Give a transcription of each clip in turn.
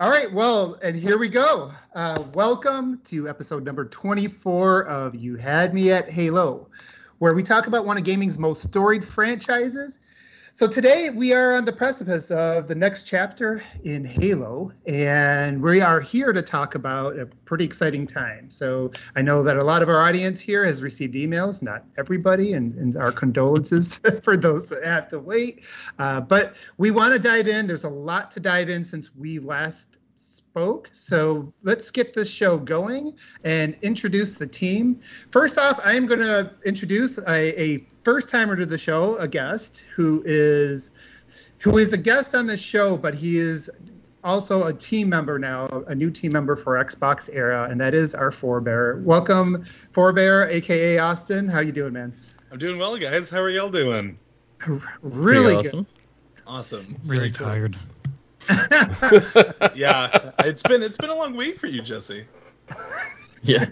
All right, well, and here we go. Uh, welcome to episode number 24 of You Had Me at Halo, where we talk about one of gaming's most storied franchises so today we are on the precipice of the next chapter in Halo, and we are here to talk about a pretty exciting time. So I know that a lot of our audience here has received emails, not everybody, and, and our condolences for those that have to wait. Uh, but we want to dive in. There's a lot to dive in since we last spoke. So let's get this show going and introduce the team. First off, I am going to introduce a, a first timer to the show, a guest who is who is a guest on the show, but he is also a team member now, a new team member for Xbox Era, and that is our forebear. Welcome, forebear, aka Austin. How you doing, man? I'm doing well, guys. How are y'all doing? Really awesome. good. Awesome. Really tired. yeah, it's been it's been a long week for you, Jesse. Yeah.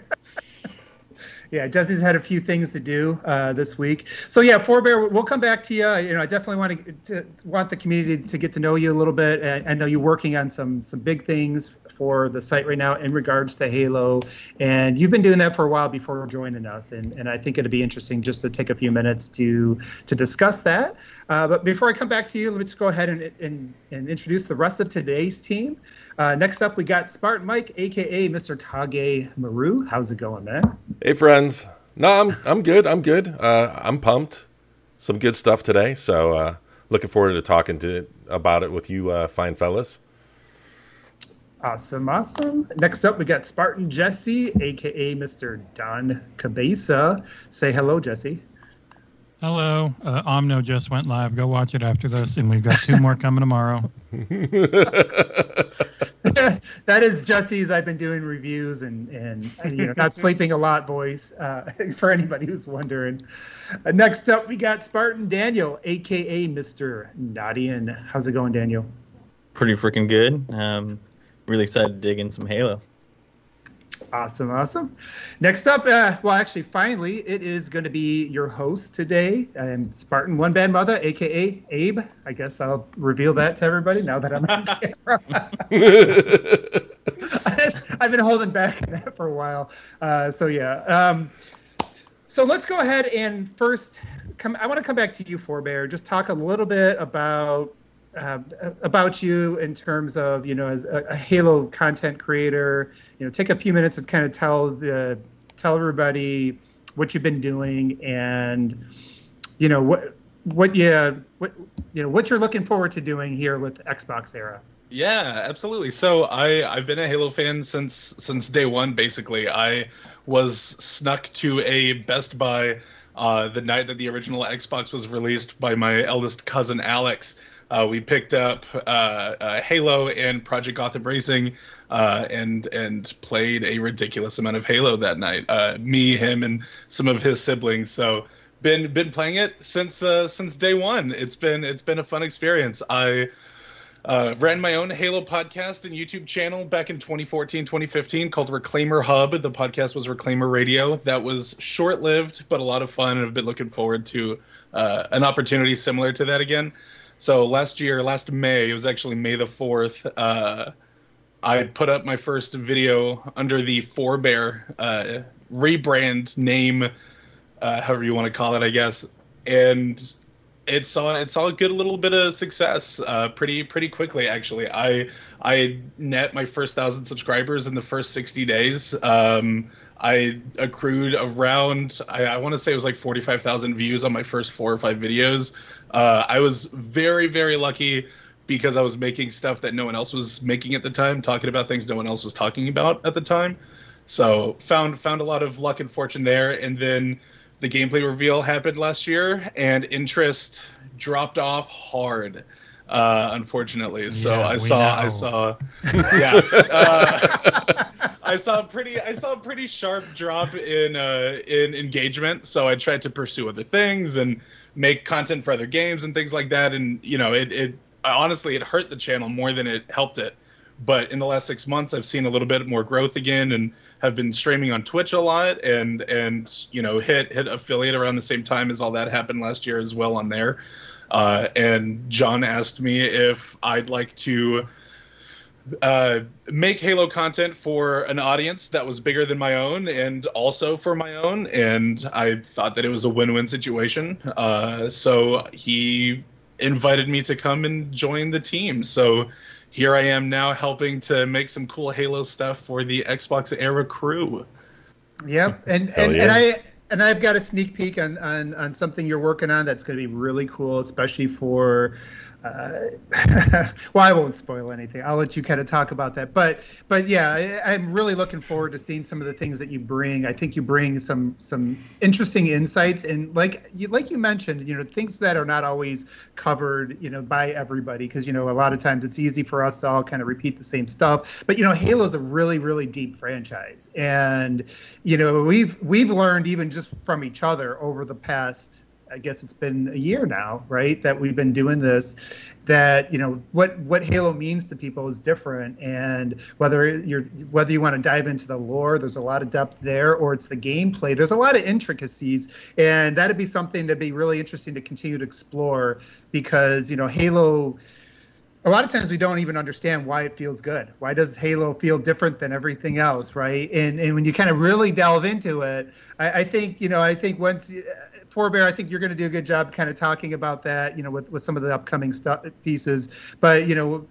Yeah, Jesse's had a few things to do uh, this week. So yeah, Forebear, we'll come back to you. You know, I definitely want to, to want the community to get to know you a little bit. I, I know you're working on some some big things for the site right now in regards to Halo, and you've been doing that for a while before joining us. And, and I think it'd be interesting just to take a few minutes to to discuss that. Uh, but before I come back to you, let me just go ahead and, and, and introduce the rest of today's team. Uh, next up, we got Spartan Mike, aka Mr. Kage Maru. How's it going, man? Hey, friends. No, I'm I'm good. I'm good. Uh, I'm pumped. Some good stuff today. So uh, looking forward to talking to about it with you, uh, fine fellas. Awesome, awesome. Next up, we got Spartan Jesse, aka Mr. Don Cabeza. Say hello, Jesse. Hello. Uh, Omno just went live. Go watch it after this, and we've got two more coming tomorrow. that is Jesse's. I've been doing reviews and and, and you know not sleeping a lot, boys. Uh, for anybody who's wondering. Uh, next up, we got Spartan Daniel, aka Mr. Nadian. How's it going, Daniel? Pretty freaking good. Um, really excited to dig in some Halo. Awesome, awesome. Next up, uh, well, actually, finally, it is going to be your host today, um, Spartan One Bad Mother, aka Abe. I guess I'll reveal that to everybody now that I'm on camera. I've been holding back on that for a while. Uh, so yeah. Um, so let's go ahead and first come. I want to come back to you, Forebear. Just talk a little bit about uh, about you in terms of you know as a, a, Halo content creator. You know, take a few minutes and kind of tell the tell everybody what you've been doing and you know what what you what you know what you're looking forward to doing here with Xbox Era. Yeah, absolutely. So I I've been a Halo fan since since day one. Basically, I was snuck to a Best Buy uh, the night that the original Xbox was released by my eldest cousin Alex uh, we picked up uh, uh, Halo and Project Gotham Racing, uh, and and played a ridiculous amount of Halo that night. Uh, me, him, and some of his siblings. So been been playing it since uh, since day one. It's been it's been a fun experience. I. ran my own Halo podcast and YouTube channel back in 2014, 2015 called Reclaimer Hub. The podcast was Reclaimer Radio. That was short lived, but a lot of fun. And I've been looking forward to an opportunity similar to that again. So last year, last May, it was actually May the 4th, uh, I put up my first video under the Forebear uh, rebrand name, uh, however you want to call it, I guess. And it saw it saw a good little bit of success uh, pretty pretty quickly actually. I I net my first thousand subscribers in the first sixty days. Um, I accrued around I, I want to say it was like forty five thousand views on my first four or five videos. Uh, I was very, very lucky because I was making stuff that no one else was making at the time, talking about things no one else was talking about at the time. So found found a lot of luck and fortune there, and then the gameplay reveal happened last year, and interest dropped off hard. Uh, unfortunately, so yeah, I saw. I saw yeah uh, I saw a pretty I saw a pretty sharp drop in uh, in engagement. So I tried to pursue other things and make content for other games and things like that. And you know, it, it honestly it hurt the channel more than it helped it. But in the last six months, I've seen a little bit more growth again, and have been streaming on Twitch a lot, and and you know hit hit affiliate around the same time as all that happened last year as well on there. Uh, and John asked me if I'd like to uh, make Halo content for an audience that was bigger than my own and also for my own. And I thought that it was a win win situation. Uh, so he invited me to come and join the team. So here I am now helping to make some cool Halo stuff for the Xbox era crew. Yep. And, and, yeah. and I. And I've got a sneak peek on, on, on something you're working on that's going to be really cool, especially for uh, well, I won't spoil anything. I'll let you kind of talk about that. But but yeah, I, I'm really looking forward to seeing some of the things that you bring. I think you bring some some interesting insights and like you like you mentioned, you know, things that are not always covered, you know, by everybody because you know a lot of times it's easy for us to all kind of repeat the same stuff. But you know, Halo's a really really deep franchise, and you know we've we've learned even just from each other over the past I guess it's been a year now, right? That we've been doing this. That you know what what Halo means to people is different, and whether you're whether you want to dive into the lore, there's a lot of depth there, or it's the gameplay. There's a lot of intricacies, and that'd be something that'd be really interesting to continue to explore because you know Halo a lot of times we don't even understand why it feels good. Why does Halo feel different than everything else, right? And and when you kind of really delve into it, I, I think you know I think once Forebear, I think you're going to do a good job kind of talking about that, you know, with with some of the upcoming stuff pieces. But you know,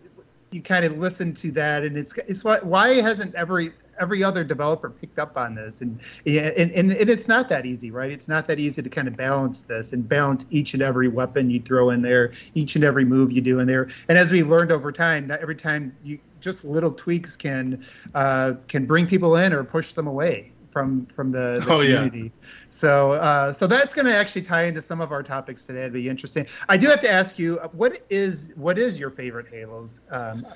you kind of listen to that, and it's it's why why hasn't every every other developer picked up on this? And, and and and it's not that easy right? It's not that easy to kind of balance this and balance each and every weapon you throw in there each and every move you do in there. And as we learned over time every time you just little tweaks can uh, can bring people in or push them away from from the, the Oh, yeah. community so uh, so that's going to actually tie into some of our topics today it'd be interesting i do have to ask you uh, what is what is your favorite halos um,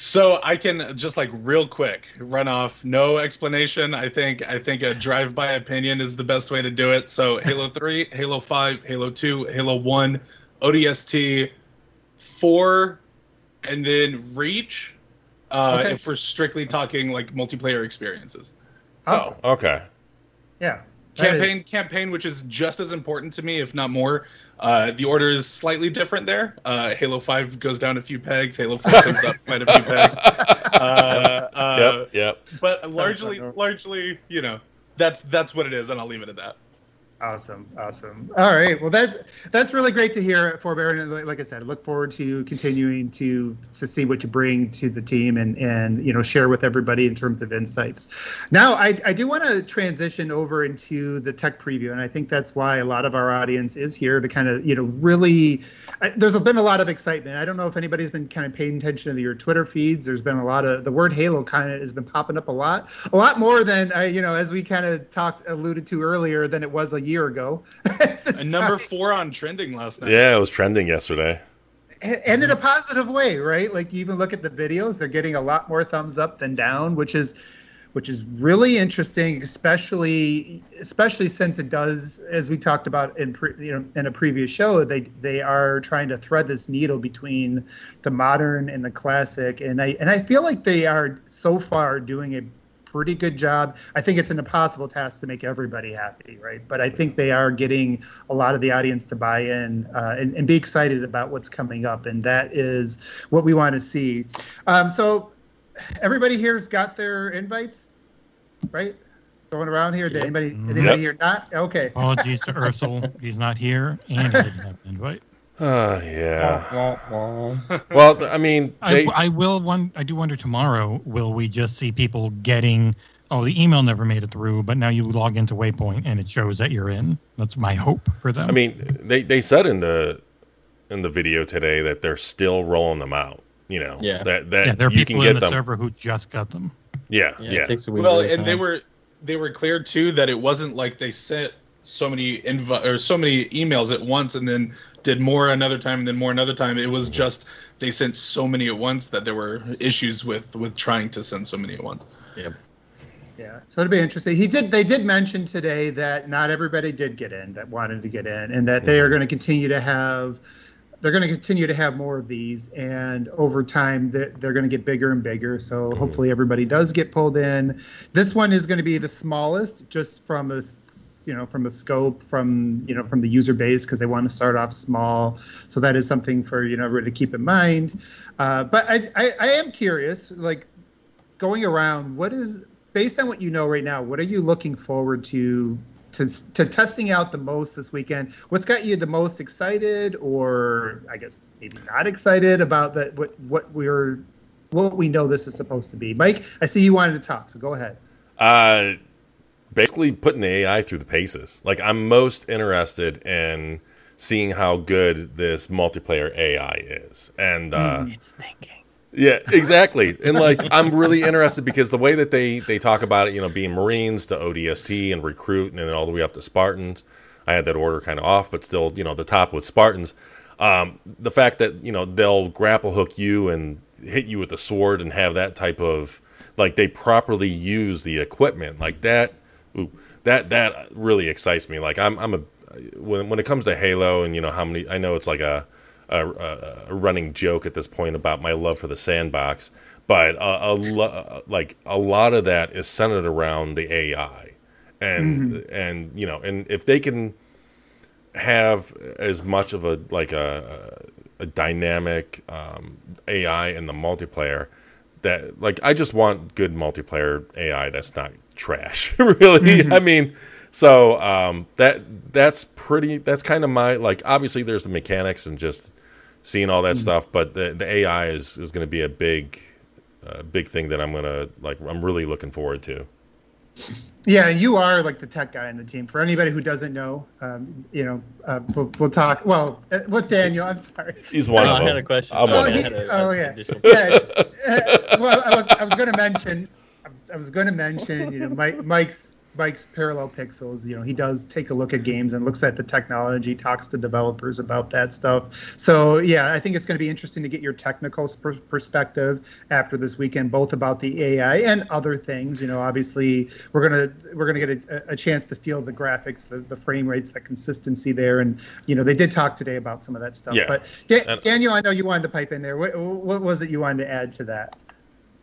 So I can just like real quick run off, no explanation. I think I think a drive-by opinion is the best way to do it. So Halo 3, Halo 5, Halo 2, Halo 1, ODST, 4, and then Reach. Uh, Okay. If we're strictly talking like multiplayer experiences, awesome. Okay. yeah that is- campaign campaign, which is just as important to me, if not more. Uh, the order is slightly different there. Uh, Halo 5 goes down a few pegs. Halo 4 comes up quite a few pegs. Uh, uh, yep. Yep. but largely fun. largely you know that's that's what it is and i'll leave it at that Awesome, awesome. All right, well that's that's really great to hear, Forebear. And like- I said, look forward to continuing to to see what you bring to the team and and you know share with everybody in terms of insights. Now, I I do want to transition over into the tech preview, and I think that's why a lot of our audience is here to kind of you know really. I, there's been a lot of excitement. I don't know if anybody's been kind of paying attention to your Twitter feeds. There's been a lot of the word Halo kind of has been popping up a lot, a lot more than uh, you know as we kind of talked alluded to earlier than it was a year ago. And number time. four on trending last night Yeah, it was trending yesterday. and in a positive way, right? Like you even look at the videos; they're getting a lot more thumbs up than down, which is which is really interesting, especially especially since it does, as we talked about in pre, you know in a previous show, they they are trying to thread this needle between the modern and the classic, and I and I feel like they are so far doing a pretty good job. I think it's an impossible task to make everybody happy, right? But I think they are getting a lot of the audience to buy in uh, and, and be excited about what's coming up, and that is what we want to see. Um, so everybody here's got their invites, right? Going around here. Did anybody anybody Yep. here not? Okay. Apologies to Ursel. He's not here and he didn't have an invite. Uh, yeah. well, I mean, I, they, I will one. I do wonder tomorrow. Will we just see people getting? Oh, the email never made it through, but now you log into Waypoint and it shows that you're in. That's my hope for them. I mean, they they said in the in the video today that they're still rolling them out. You know, Yeah. that that yeah, there are you people can in get the them. server who just got them. Yeah, Yeah, yeah, it takes a week. well at a and they were they were clear too that it wasn't like they sent so many inv- or so many emails at once and then did more another time and then more another time it was just they sent so many at once that there were issues with with trying to send so many at once Yep. Yeah, so it'll be interesting. He did. They did mention today that not everybody did get in that wanted to get in, and that they are going to continue to have. They're going to continue to have more of these, and over time, they're, they're going to get bigger and bigger. So mm-hmm. hopefully, everybody does get pulled in. This one is going to be the smallest, just from a s- you know, from the scope, from you know, from the user base because they want to start off small. So that is something for you know to keep in mind. Uh, but I, I I am curious, like going around, what is based on what you know right now? What are you looking forward to to to testing out the most this weekend? What's got you the most excited, or I guess maybe not excited about that? What what we're what we know this is supposed to be. Mike, I see you wanted to talk, so go ahead. Uh, basically putting the AI through the paces. Like I'm most interested in seeing how good this multiplayer AI is, and uh, It's thinking. yeah, exactly. And like I'm really interested because the way that they they talk about it, you know, being Marines to ODST and recruit, and then all the way up to Spartans. I had that order kind of off, but still, you know, the top with Spartans. Um, the fact that you know they'll grapple hook you and hit you with the sword and have that type of like they properly use the equipment like that. Ooh, that that really excites me. Like I'm I'm a when when it comes to Halo and you know how many I know it's like a a, a, running joke at this point about my love for the sandbox, but a, a lo- like a lot of that is centered around the AI, and and you know, and if they can have as much of a like a a dynamic um, AI in the multiplayer that like I just want good multiplayer AI that's not trash. really, I mean, so um, that that's pretty. That's kind of my like. Obviously, there's the mechanics and just seeing all that stuff, but the the AI is is going to be a big uh, big thing that I'm gonna like. I'm really looking forward to. Yeah, and you are like the tech guy in the team. For anybody who doesn't know, um, you know, uh, we'll, we'll talk. Well, uh, with Daniel, I'm sorry. He's one Oh, of I them. had a question. I'm Oh, one he- a- oh, yeah. Yeah, uh, well, I was I was going to mention, I was going to mention, you know, Mike Mike's Mike's Parallel Pixels. You know, he does take a look at games and looks at the technology, talks to developers about that stuff. So yeah, I think it's going to be interesting to get your technical per- perspective after this weekend, both about the AI and other things. You know, obviously we're gonna we're gonna get a, a chance to feel the graphics, the, the frame rates, the consistency there, and you know they did talk today about some of that stuff. Yeah. But Da- Daniel, I know you wanted to pipe in there. What, what was it you wanted to add to that?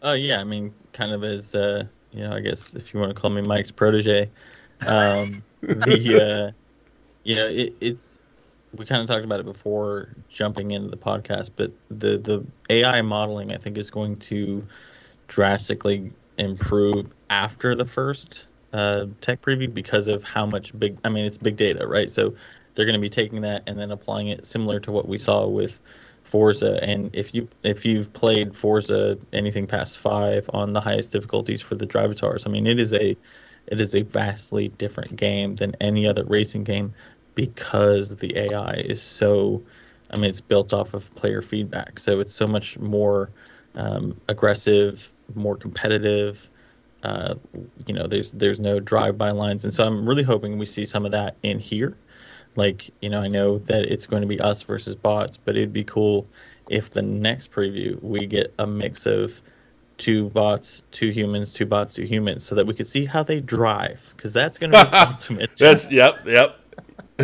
Oh yeah, I mean, kind of as uh, you know, I guess if you want to call me Mike's protege, um, the uh, you know, it, it's we kind of talked about it before jumping into the podcast, but the the AI modeling I think is going to drastically improve after the first uh, tech preview because of how much big. I mean, it's big data, right? So they're going to be taking that and then applying it similar to what we saw with Forza. And if you if you've played Forza anything past five on the highest difficulties for the Drivatars, I mean, it is a it is a vastly different game than any other racing game because the AI is so. I mean, it's built off of player feedback, so it's so much more um, aggressive, more competitive. Uh, you know, there's there's no drive-by lines, and so I'm really hoping we see some of that in here. Like, you know, I know that it's going to be us versus bots, but it'd be cool if the next preview we get a mix of two bots, two humans, two bots, two humans, so that we could see how they drive, because that's going to be ultimate. That's yep, yep.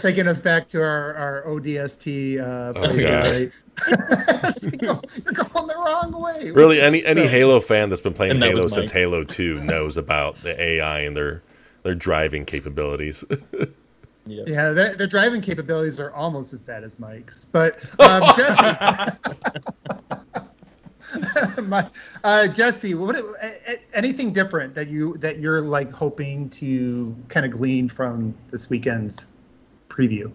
Taking us back to our, our ODST uh, Oh, playthrough, God. right? You're going- the wrong way. Really, any any So- Halo fan that's been playing Halo since Halo Two knows about the AI and their their driving capabilities. Yeah. Yeah, their, their driving capabilities are almost as bad as Mike's. But um, Jesse, My, uh, Jesse, what a- a- anything different that you that you're like hoping to kind of glean from this weekend's preview?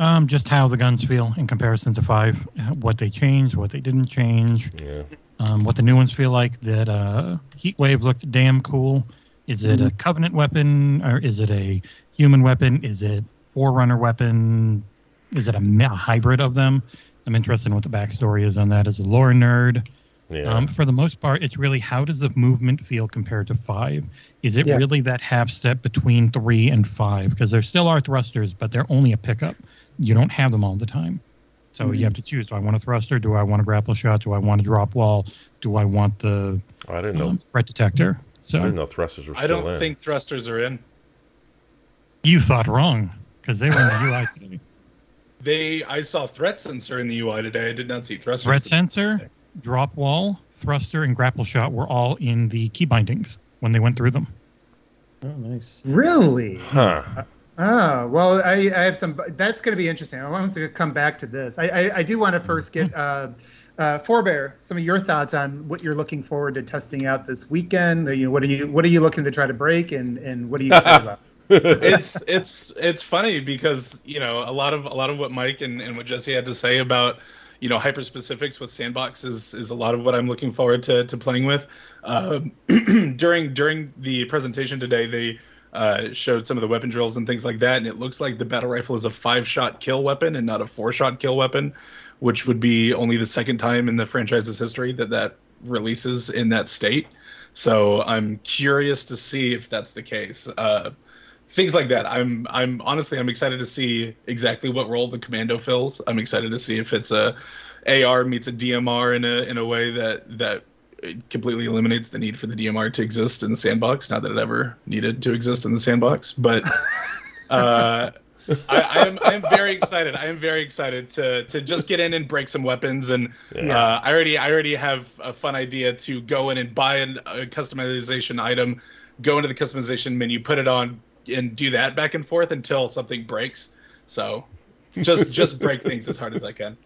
Um, just how the guns feel in comparison to five, uh, what they changed, what they didn't change, yeah. um, what the new ones feel like. That uh, Heatwave looked damn cool. Is it a Covenant weapon or is it a human weapon? Is it Forerunner weapon? Is it a, a hybrid of them? I'm interested in what the backstory is on that as a lore nerd. Yeah. Um, for the most part, it's really how does the movement feel compared to five? Is it Yeah. really that half step between three and five? Because there still are thrusters, but they're only a pickup. You don't have them all the time. So you have to choose: Do I want a thruster? Do I want a grapple shot? Do I want a drop wall? Do I want the I didn't know. um, threat detector? I So didn't know thrusters were I don't in. think thrusters are in. you thought wrong because they were in the UI. today. They I saw threat sensor in the UI today. I did not see thrusters. Threat sensor, drop wall, thruster, and grapple shot were all in the key bindings when they went through them. Oh, nice. Really? Huh. Oh well, I, I have some. That's going to be interesting. I want to come back to this. I I, I do want to first get uh, uh, Forebear some of your thoughts on what you're looking forward to testing out this weekend. You know, what are you what are you looking to try to break, and and what are you excited about? it's it's it's funny because you know a lot of a lot of what Mike and, and what Jesse had to say about you know hyper specifics with sandbox is is a lot of what I'm looking forward to to playing with. Uh, during during the presentation today, they uh, showed some of the weapon drills and things like that, and it looks like the battle rifle is a five shot kill weapon and not a four shot kill weapon, which would be only the second time in the franchise's history that that releases in that state. So I'm curious to see if that's the case. Uh, things like that. I'm I'm honestly I'm excited to see exactly what role the commando fills. I'm excited to see if it's a AR meets a DMR in a in a way that that completely eliminates the need for the DMR to exist in the sandbox. Not that it ever needed to exist in the sandbox, but uh, I, I, am I am very excited. I am very excited to to just get in and break some weapons. And Yeah. uh, I already I already have a fun idea to go in and buy an, a customization item, go into the customization menu, put it on, and do that back and forth until something breaks. So just just break things as hard as I can.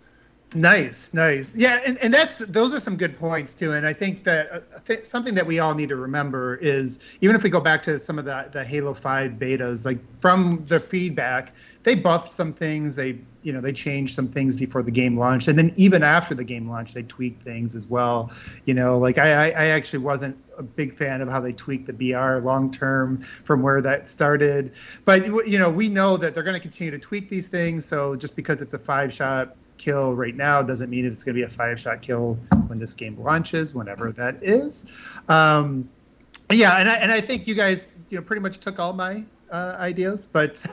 Nice, nice. Yeah, and, and that's those are some good points too. And I think that uh, th- something that we all need to remember is even if we go back to some of the the Halo Five betas, like from the feedback, they buffed some things. They you know they changed some things before the game launched, and then even after the game launched, they tweaked things as well. You know, like I I, I actually wasn't a big fan of how they tweaked the BR long term from where that started. But you know, we know that they're going to continue to tweak these things. So just because it's a five shot kill right now doesn't mean it's going to be a five shot kill when this game launches, whenever that is. Um, yeah, and I and I think you guys you know pretty much took all my uh, ideas, but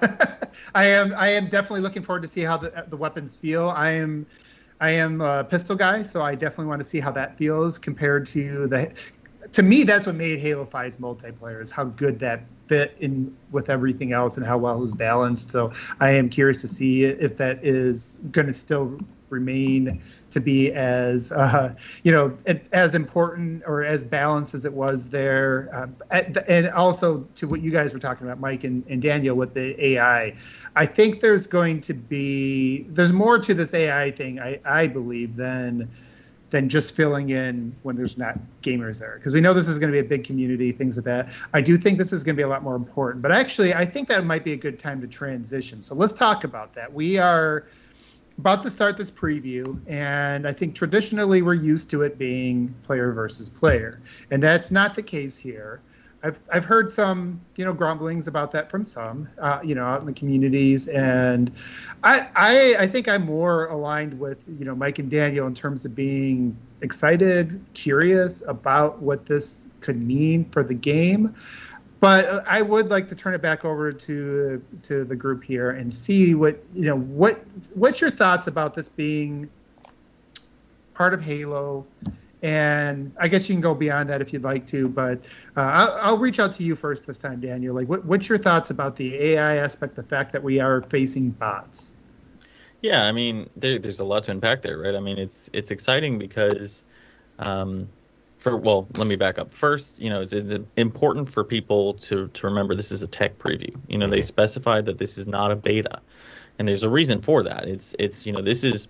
I am I am definitely looking forward to see how the the weapons feel. I am. I am a pistol guy, so I definitely want to see how that feels compared to the. To me, that's what made Halo 5's multiplayer is how good that fit in with everything else and how well it was balanced. So I am curious to see if that is going to still remain to be as uh, you know as important or as balanced as it was there uh, and also to what you guys were talking about mike and, and daniel with the ai i think there's going to be there's more to this ai thing i, I believe than than just filling in when there's not gamers there. Because we know this is going to be a big community things like that. I do think this is going to be a lot more important but actually i think that might be a good time to transition. So let's talk about that. We are about to start this preview, and I think traditionally we're used to it being player versus player, and that's not the case here. I've I've heard some you know grumblings about that from some uh, you know out in the communities, and I, I I think I'm more aligned with you know Mike and Daniel in terms of being excited, curious about what this could mean for the game. But I would like to turn it back over to to the group here and see what you know. What what's your thoughts about this being part of Halo? And I guess you can go beyond that if you'd like to, but uh, I'll, I'll reach out to you first this time, Daniel. Like, what, what's your thoughts about the AI aspect, the fact that we are facing bots? Yeah, I mean, there, there's a lot to unpack there, right? I mean, it's it's exciting because, um, for well, let me back up. First, you know, it's, it's important for people to to remember this is a tech preview. You know, they specified that this is not a beta, and there's a reason for that. It's it's you know, this is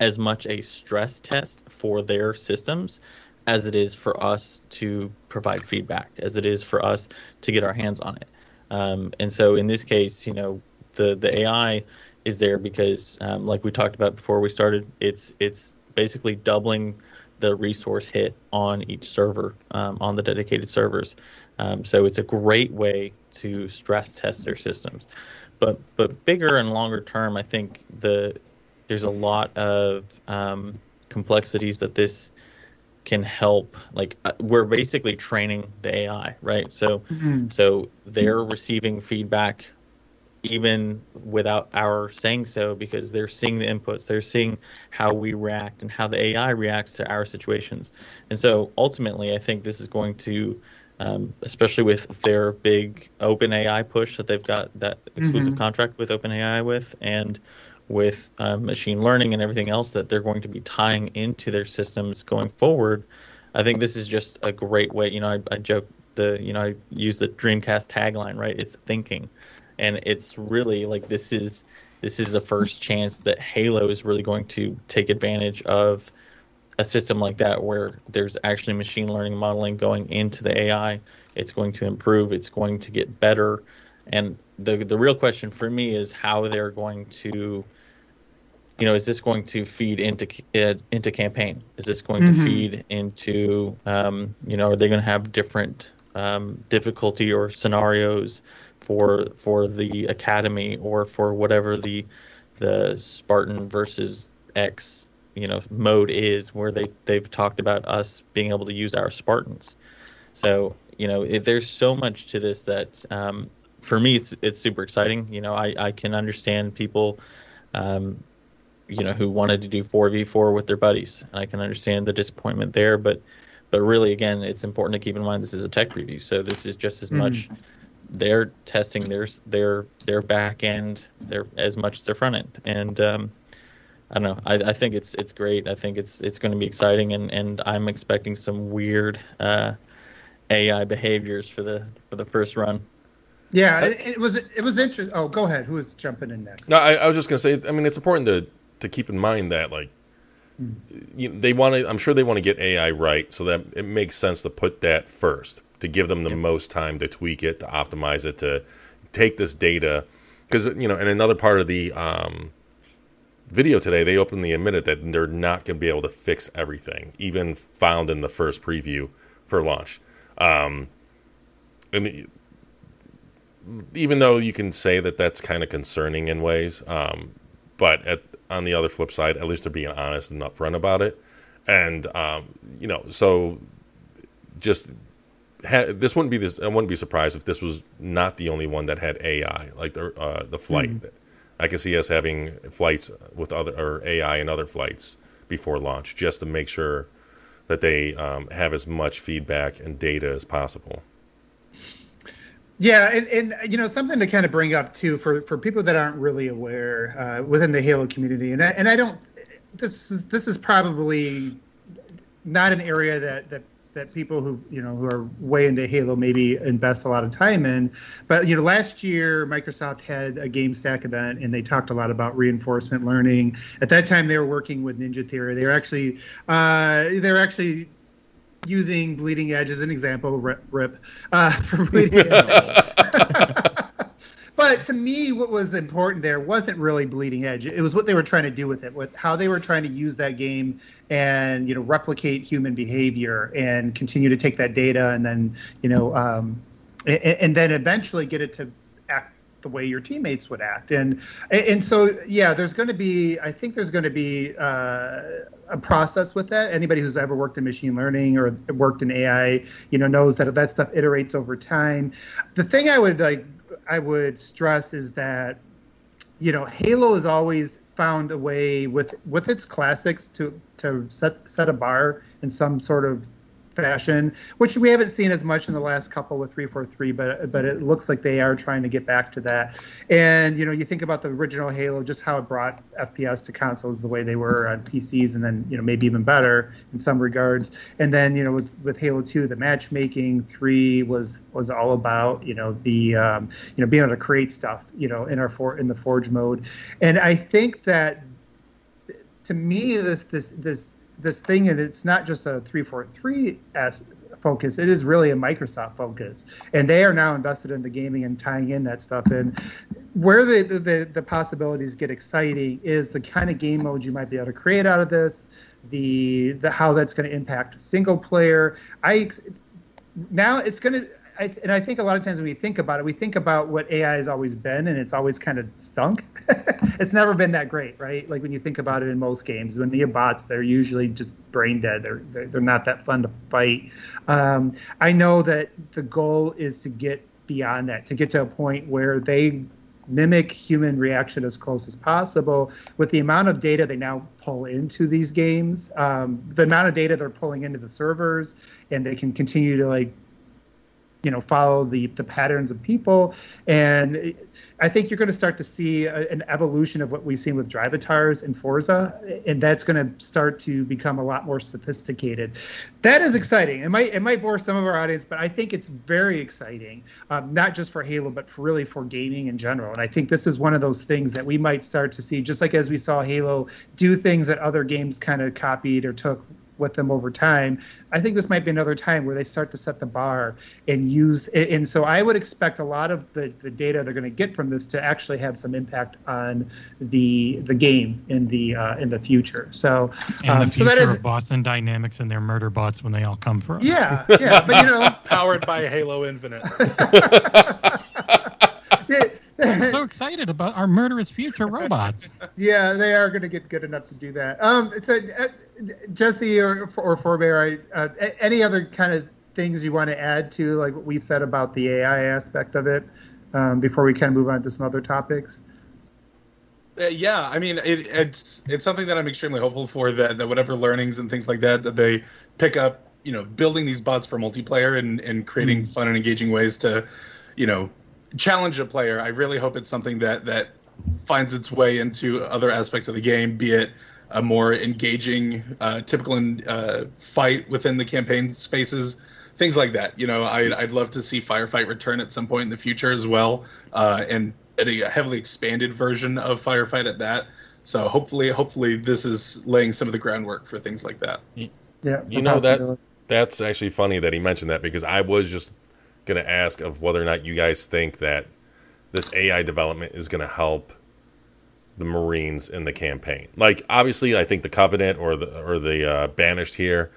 as much a stress test for their systems as it is for us to provide feedback, as it is for us to get our hands on it. Um, and so in this case, you know, the the AI is there because, um, like we talked about before we started, it's it's basically doubling the resource hit on each server um, on the dedicated servers. Um, so it's a great way to stress test their systems. But but bigger and longer term, I think the there's a lot of um, complexities that this can help. Like uh, we're basically training the AI, right? So Mm-hmm. so they're receiving feedback even without our saying so because they're seeing the inputs, they're seeing how we react and how the AI reacts to our situations. And so ultimately, I think this is going to, um, especially with their big open AI push that they've got that exclusive Mhm. contract with OpenAI with, and with um, machine learning and everything else that they're going to be tying into their systems going forward. I think this is just a great way. You know, I, I joke the you know I use the Dreamcast tagline, right? It's thinking, and it's really like this is this is the first chance that Halo is really going to take advantage of a system like that where there's actually machine learning modeling going into the AI. It's going to improve. It's going to get better. And the the real question for me is how they're going to you know, is this going to feed into uh, into campaign? Is this going mm-hmm. to feed into, um, you know, are they going to have different um, difficulty or scenarios for for the academy or for whatever the the Spartan versus X you know mode is, where they they've talked about us being able to use our Spartans. So you know, it, there's so much to this that um, for me it's it's super exciting. You know, I I can understand people. Um, you know, who wanted to do 4v4 with their buddies. And I can understand the disappointment there, but but really again, it's important to keep in mind this is a tech review. So this is just as mm. much they're testing their their their back end, their as much as their front end. And um, I don't know. I, I think it's it's great. I think it's it's going to be exciting, and, and I'm expecting some weird uh, AI behaviors for the for the first run. Yeah, it, it was it was interesting. Oh, go ahead. Who is jumping in next? No, I, I was just going to say. I mean, it's important to to keep in mind that like mm. you know, they want to. I'm sure they want to get AI right, so that it makes sense to put that first to give them the yep. most time to tweak it, to optimize it, to take this data because you know. And another part of the um, video today, they openly admitted that they're not going to be able to fix everything, even found in the first preview for launch. Um, and even though you can say that that's kind of concerning in ways, um, but at on the other flip side, at least they're being honest and upfront about it. And um, you know, so just ha- this wouldn't be this. I wouldn't be surprised if this was not the only one that had AI, like the uh, the flight. Mm-hmm. I can see us having flights with other or AI and other flights before launch, just to make sure that they um, have as much feedback and data as possible. Yeah, and, and you know something to kind of bring up too for for people that aren't really aware uh, within the Halo community, and I, and I don't. This is this is probably not an area that that that people who you know who are way into Halo maybe invest a lot of time in. But you know, last year Microsoft had a Game Stack event, and they talked a lot about reinforcement learning. At that time, they were working with Ninja Theory. They were actually uh, they were actually using Bleeding Edge as an example, rip, rip uh, for Bleeding Edge. but to me, what was important there wasn't really Bleeding Edge. It was what they were trying to do with it, with how they were trying to use that game and you know replicate human behavior and continue to take that data and then you know um, and, and then eventually get it to the way your teammates would act. And and so yeah there's going to be i think there's going to be uh, a process with that. Anybody who's ever worked in machine learning or worked in ai you know knows that that stuff iterates over time. The thing i would like i would stress is that you know halo has always found a way with with its classics to to set set a bar in some sort of fashion, which we haven't seen as much in the last couple with 343, but but it looks like they are trying to get back to that. And you know, you think about the original Halo, just how it brought FPS to consoles the way they were on PCs, and then you know maybe even better in some regards. And then you know with, with Halo 2, the matchmaking three was was all about you know the um, you know being able to create stuff you know in our for in the Forge mode, and I think that to me this this this this thing, and it's not just a 343 s focus. It is really a Microsoft focus, and they are now invested in the gaming and tying in that stuff. And where the the, the possibilities get exciting is the kind of game mode you might be able to create out of this, the the how that's going to impact single player. I now it's going to I, and I think a lot of times when we think about it, we think about what AI has always been, and it's always kind of stunk. it's never been that great, right? Like when you think about it in most games, when you have bots, they're usually just brain dead. They're they're, they're not that fun to fight. Um, I know that the goal is to get beyond that, to get to a point where they mimic human reaction as close as possible with the amount of data they now pull into these games um, the amount of data they're pulling into the servers and they can continue to like you know follow the the patterns of people. And i think you're going to start to see a, an evolution of what we've seen with drivatars and forza and that's going to start to become a lot more sophisticated. That is exciting. It might it might bore some of our audience but i think it's very exciting um, not just for halo but for really for gaming in general. And i think this is one of those things that we might start to see just like as we saw halo do things that other games kind of copied or took with them over time. I think this might be another time where they start to set the bar and use. And so I would expect a lot of the, the data they're going to get from this to actually have some impact on the the game in the uh, in the future. So, And um, the so future that is of Boston Dynamics and their murder bots when they all come for us. yeah, yeah. But you know, Powered by Halo Infinite. I'm so excited about our murderous future robots. yeah, they are going to get good enough to do that. Um, so uh, Jesse or or Forebear, uh, any other kind of things you want to add to like what we've said about the AI aspect of it um, before we kind of move on to some other topics? Uh, yeah, I mean, it, it's it's something that I'm extremely hopeful for that, that whatever learnings and things like that that they pick up, you know, building these bots for multiplayer and and creating fun and engaging ways to, you know, challenge a player. I really hope it's something that that finds its way into other aspects of the game, be it a more engaging, uh, typical uh, fight within the campaign spaces, things like that. You know, I, I'd love to see Firefight return at some point in the future as well, uh, and a heavily expanded version of Firefight at that. So hopefully, hopefully this is laying some of the groundwork for things like that. Yeah, You know that that's actually funny that he mentioned that because I was just going to ask of whether or not you guys think that this AI development is going to help the Marines in the campaign. Like obviously, I think the Covenant or the or the uh, Banished here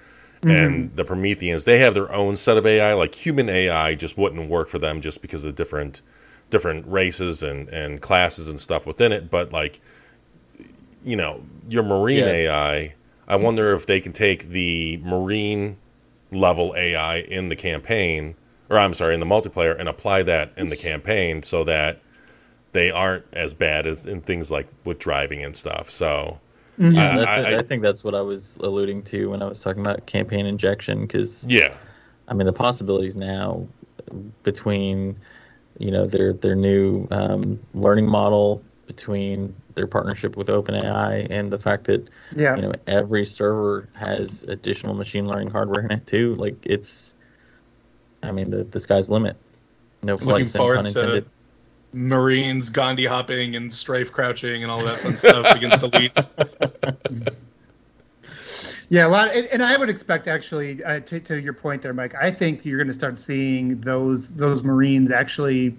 and the Prometheans they have their own set of AI. Like human AI just wouldn't work for them just because of different different races and and classes and stuff within it. But like you know your Marine Yeah. AI, I wonder if they can take the Marine level AI in the campaign, or I'm sorry, in the multiplayer, and apply that in the campaign so that they aren't as bad as in things like with driving and stuff. So Mhm. I- That- I- I, think that's what I was alluding to when I was talking about campaign injection, because yeah, I mean the possibilities now between you know their their new um, learning model, between their partnership with OpenAI, and the fact that yeah. you know every server has additional machine learning hardware in it too. Like it's, I mean the the sky's the limit. No Looking flight sim, forward to. Marines, Gandhi hopping, and strafe crouching, and all that fun stuff against elites. Yeah, a lot, and, and I would expect actually uh, to, to your point there, Mike. I think you're going to start seeing those those Marines actually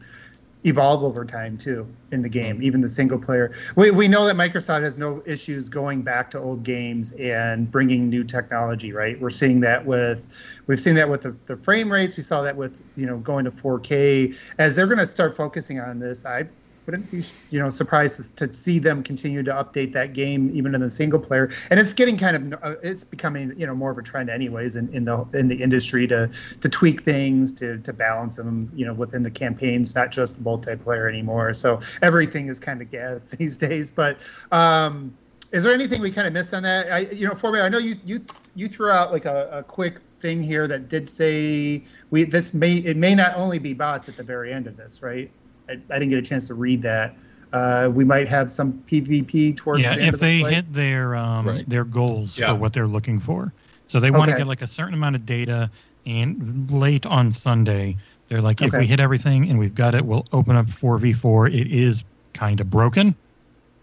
evolve over time too in the game, hmm. even the single player. We we know that Microsoft has no issues going back to old games and bringing new technology. Right, we're seeing that with we've seen that with the, the frame rates. We saw that with you know going to 4K. As they're going to start focusing on this, I wouldn't be you know surprised to, see them continue to update that game even in the single player. And it's getting kind of uh, it's becoming you know more of a trend anyways in, in the in the industry to to tweak things to to balance them you know within the campaigns not just the multiplayer anymore. So everything is kind of gas these days. But um is there anything we kind of missed on that? I you know for me i know you you you threw out like a, a quick thing here that did say we this may it may not only be bots at the very end of this right I, I didn't get a chance to read that. Uh, we might have some PvP towards yeah, the end if of the they fight. hit their um, Right. their goals Yeah. for what they're looking for. So they want to Okay. get like a certain amount of data, and late on Sunday, they're like, if Okay. we hit everything and we've got it, we'll open up 4v4. It is kind of broken.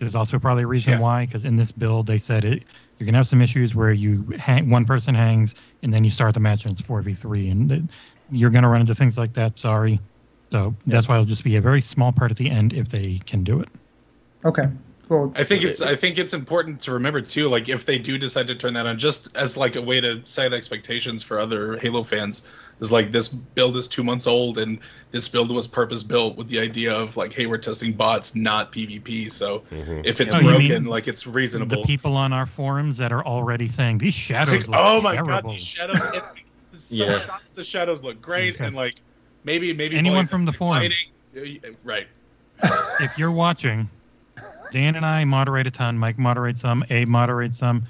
There's also probably a reason Yeah. why, because in this build they said it. You're gonna have some issues where you hang, one person hangs, and then you start the match and it's 4v3, and it, you're gonna run into things like that. Sorry. So that's why it'll just be a very small part at the end if they can do it. Okay, cool. I think it's I think it's important to remember too, like if they do decide to turn that on, just as like a way to set expectations for other Halo fans, is like this build is two months old and this build was purpose built with the idea of like, hey, we're testing bots, not PvP. So Mhm. if it's Oh, broken, like it's reasonable. The people on our forums that are already saying these shadows Like, look oh my terrible. god, these shadows! It, some Yeah. the shadows look great, and like maybe maybe Anyone volume from the forum. Uh, right? if you're watching, Dan and I moderate a ton. Mike moderates some. Abe moderates some.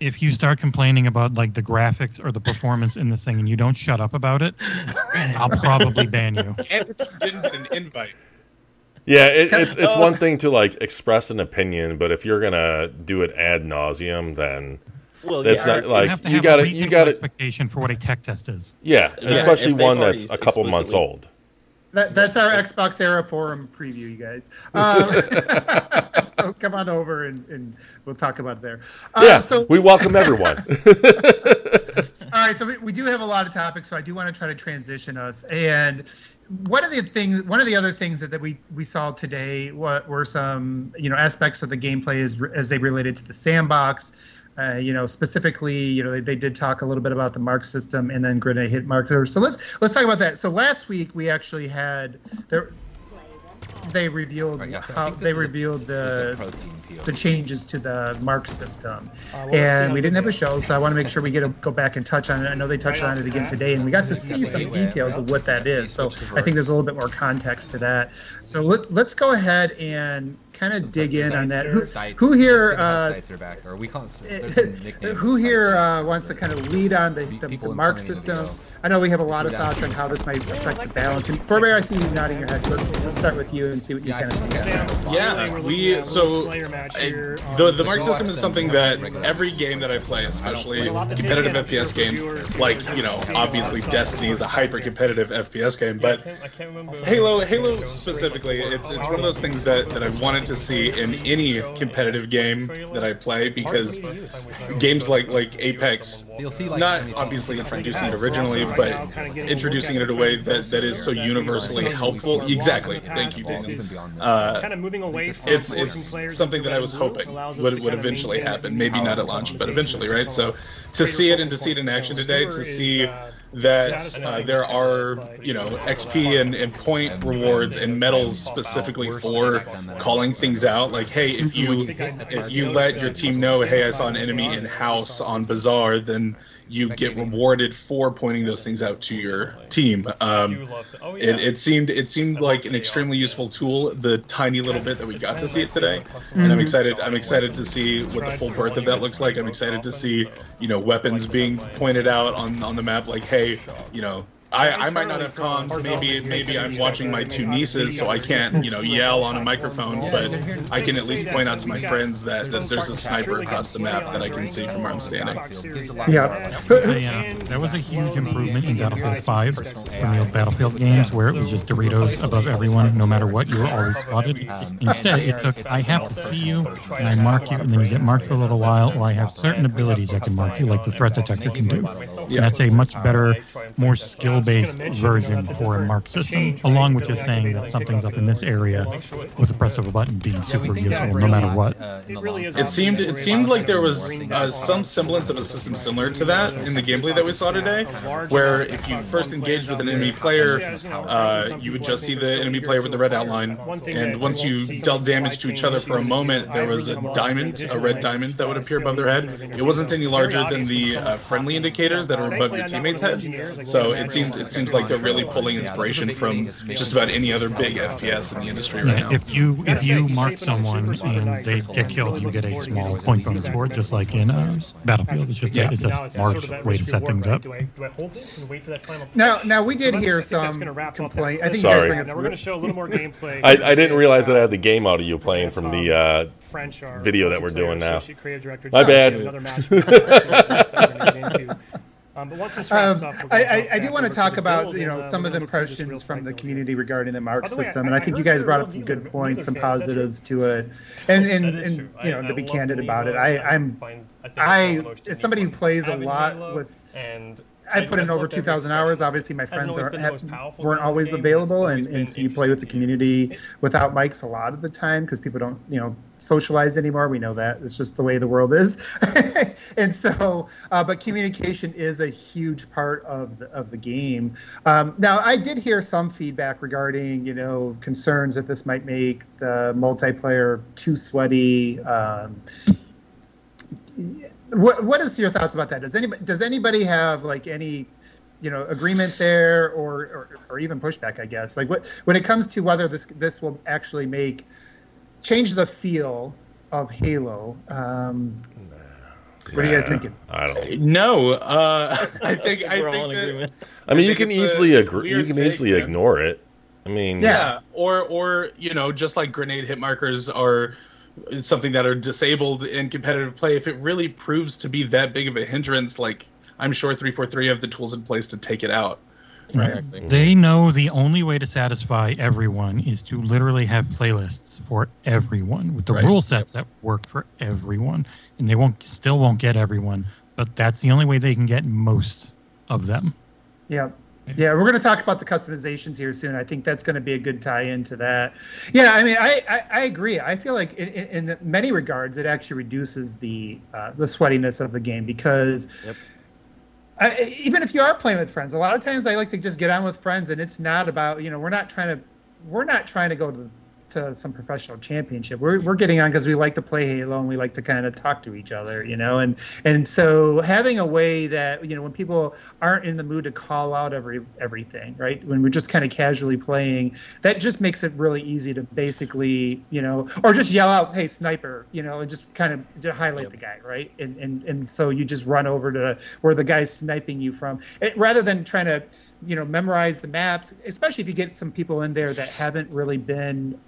if you start complaining about like the graphics or the performance in this thing and you don't shut up about it, I'll probably ban you. And if you didn't get an invite, Yeah, it, it's it's one oh. thing to like express an opinion, but if you're gonna do it ad nauseum, then Well, That's yeah, not you like you got a to you got to expectation for what a tech test is. yeah, Yeah, especially one that's a couple months old. That, that's our Xbox Era forum preview, you guys. Um, so come on over and, and we'll talk about it there. Uh, yeah, So we welcome everyone. All right, so we, we do have a lot of topics, so I do want to try to transition us. And one of the things, one of the other things that, that we we saw today what were some you know aspects of the gameplay as as they related to the sandbox. Uh, you know, specifically, you know, they, they did talk a little bit about the mark system and then grenade hit marker. So let's let's talk about that. So last week we actually had there. They revealed Right, yeah, so how they is a- revealed the a protein peel. the changes to the mark system. Uh, well, and we didn't have a show, so I want to make sure we get a, go back and touch on it. I know they touched on it again today, and we got to see some details of what that is. So I think there's a little bit more context to that. So let, let's go ahead and kind of dig in on that. Who, who here? Uh, back, or we call it, there's some nicknames who here uh, wants to kind of lead on the, the, the mark system? video. I know we have a lot of thoughts on how this might affect the balance. And Forebear, I see you nodding your head. Let's, let's start with you and see what you Yeah, I kind of think think. that's- of that. Yeah, We're we looking at a little so match I, the the mark system is something that every game that I play, especially A lot to take competitive in, I'm sure FPS games, like you know, just seeing a lot of obviously Destiny is a hyper competitive FPS game, but can't- I can't remember. Halo, Halo specifically, it's it's one of those things that, that I wanted to see in any competitive game that I play because games like like Apex, You'll see, like, not obviously introducing it originally, but now kinda getting a introducing it in a way that, that is so universally helpful. Exactly. Thank you, past. Daniel. This is Even beyond Uh, kind of moving away from it's it's something that I was hoping would, would eventually happen. Maybe not at launch, but eventually, right? So to see it and to see it in action today, to see uh, that uh, there are you know XP and, and point rewards and medals specifically for calling things out. Like, hey, if you if you let your team know, hey, I saw an enemy in house on Bazaar, then you get rewarded for pointing those things out to your team. Um, Oh, it, it seemed it seemed like an extremely useful tool. The tiny little bit that we got to see it today, and I'm excited. I'm excited to see what the full birth of that looks like. I'm excited to see you know weapons being pointed out on on the map. Like, hey, you know. I, I might not have comms. Maybe maybe I'm watching my two nieces, so I can't you know yell on a microphone. But I can at least point out to my friends that, that there's a sniper across the map that I can see from where I'm standing. Yeah. Yeah, that was a huge improvement in Battlefield 5 from the old Battlefield games where it was just Doritos above everyone, no matter what, you were always spotted. Instead, it took, I have to see you, and I mark you, and then you get marked for a little while, or I have certain abilities I can mark you, like the threat detector can do. And that's a much better, more skill-based version for a mark system, along with just saying that something's up in this area with the press of a button being super useful, no matter what. Uh, It really long is term. It seemed it seemed like there was uh, some semblance of a system similar to that in the gameplay that we saw today, where if you first engaged with an enemy player, uh, you would just see the enemy player with the red outline, and once you dealt damage to each other for a moment, there was a diamond, a red diamond that would appear above their head. It wasn't any larger than the uh, friendly indicators that are above your teammates' heads, so it seems it seems like they're really pulling inspiration from just about any other big FPS in the industry right Yeah, now. if you if you mark someone and they get killed, you get a small point bonus for it, just like in uh, Battlefield. It's just a, it's a smart way to set things up. Do I, do I hold this and wait for that final? Now, now we did hear I some gonna wrap up complaint. I think Sorry. you guys bring up Now we're going to show a little more gameplay. I, I didn't realize that I had the game out of you playing from the uh, French, video that we're doing now. associate creative director, My just bad. Another match that we're gonna get into. Um, but once this wraps Um, up, I, I, I do want to talk about you know and, some of the gonna go through this real impressions from the community regarding the mark the way, system, I- and I think you guys brought up some good points, some neither fans. That's positives to it, and and, and you know to be candid about it, I I'm I think it's one I of the most as somebody who plays a lot with and I put in over 2,000 hours. Obviously, my friends aren't, been the most have, weren't gun in the always available, and, and so you play with the community without mics a lot of the time because people don't, you know, socialize anymore. We know that it's just the way the world is, and so, uh, but communication is a huge part of the of the game. Um, now, I did hear some feedback regarding, you know, concerns that this might make the multiplayer too sweaty. Um, what what is your thoughts about that? Does anybody does anybody have like any you know agreement there or, or or even pushback? I guess like what when it comes to whether this this will actually make change the feel of Halo. Um, What are you guys thinking? I don't. No, uh, I think I we're think all in that- agreement. I mean, I you can easily agree. You can take, easily man. ignore it. I mean, Yeah. Yeah, or or you know, just like grenade hit markers are something that are disabled in competitive play. If it really proves to be that big of a hindrance, like I'm sure three four three have the tools in place to take it out. Exactly. They know the only way to satisfy everyone is to literally have playlists for everyone with the Right. rule sets that work for everyone, and they won't still won't get everyone, but that's the only way they can get most of them. Yeah. Yeah, we're going to talk about the customizations here soon. I think that's going to be a good tie-in to that. Yeah, I mean, I, I, I agree. I feel like in, in, in many regards, it actually reduces the uh, the sweatiness of the game because Yep. I, even if you are playing with friends, a lot of times I like to just get on with friends, and it's not about you know we're not trying to we're not trying to go to to some professional championship. We're, we're getting on because we like to play Halo and we like to kind of talk to each other, you know. And and so having a way that you know when people aren't in the mood to call out every everything, right? When we're just kind of casually playing, that just makes it really easy to basically you know, or just yell out, "Hey, sniper!" You know, and just kind of just highlight Yep. the guy, right? And and and so you just run over to where the guy's sniping you from, it, rather than trying to you know memorize the maps especially if you get some people in there that haven't really been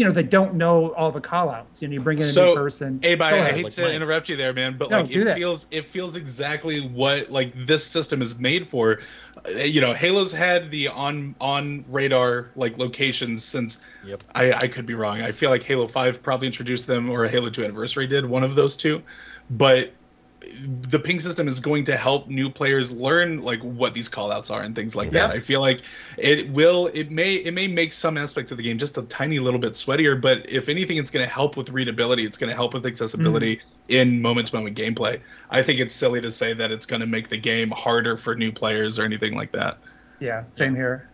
you know they don't know all the call outs you know you bring in a So, new person Abe, I, Go I ahead. hate Like to Mike. interrupt you there, man, but No, like it that. feels it feels exactly what like this system is made for. Uh, You know, Halo's had the on on radar like locations since. Yep. I I could be wrong. I feel like Halo Five probably introduced them, or Halo Two Anniversary did one of those two, but the ping system is going to help new players learn like what these callouts are and things like that. I feel like it will it may it may make some aspects of the game just a tiny little bit sweatier, but if anything it's going to help with readability, it's going to help with accessibility mm-hmm. in moment to moment gameplay. I think it's silly to say that it's going to make the game harder for new players or anything like that. yeah same here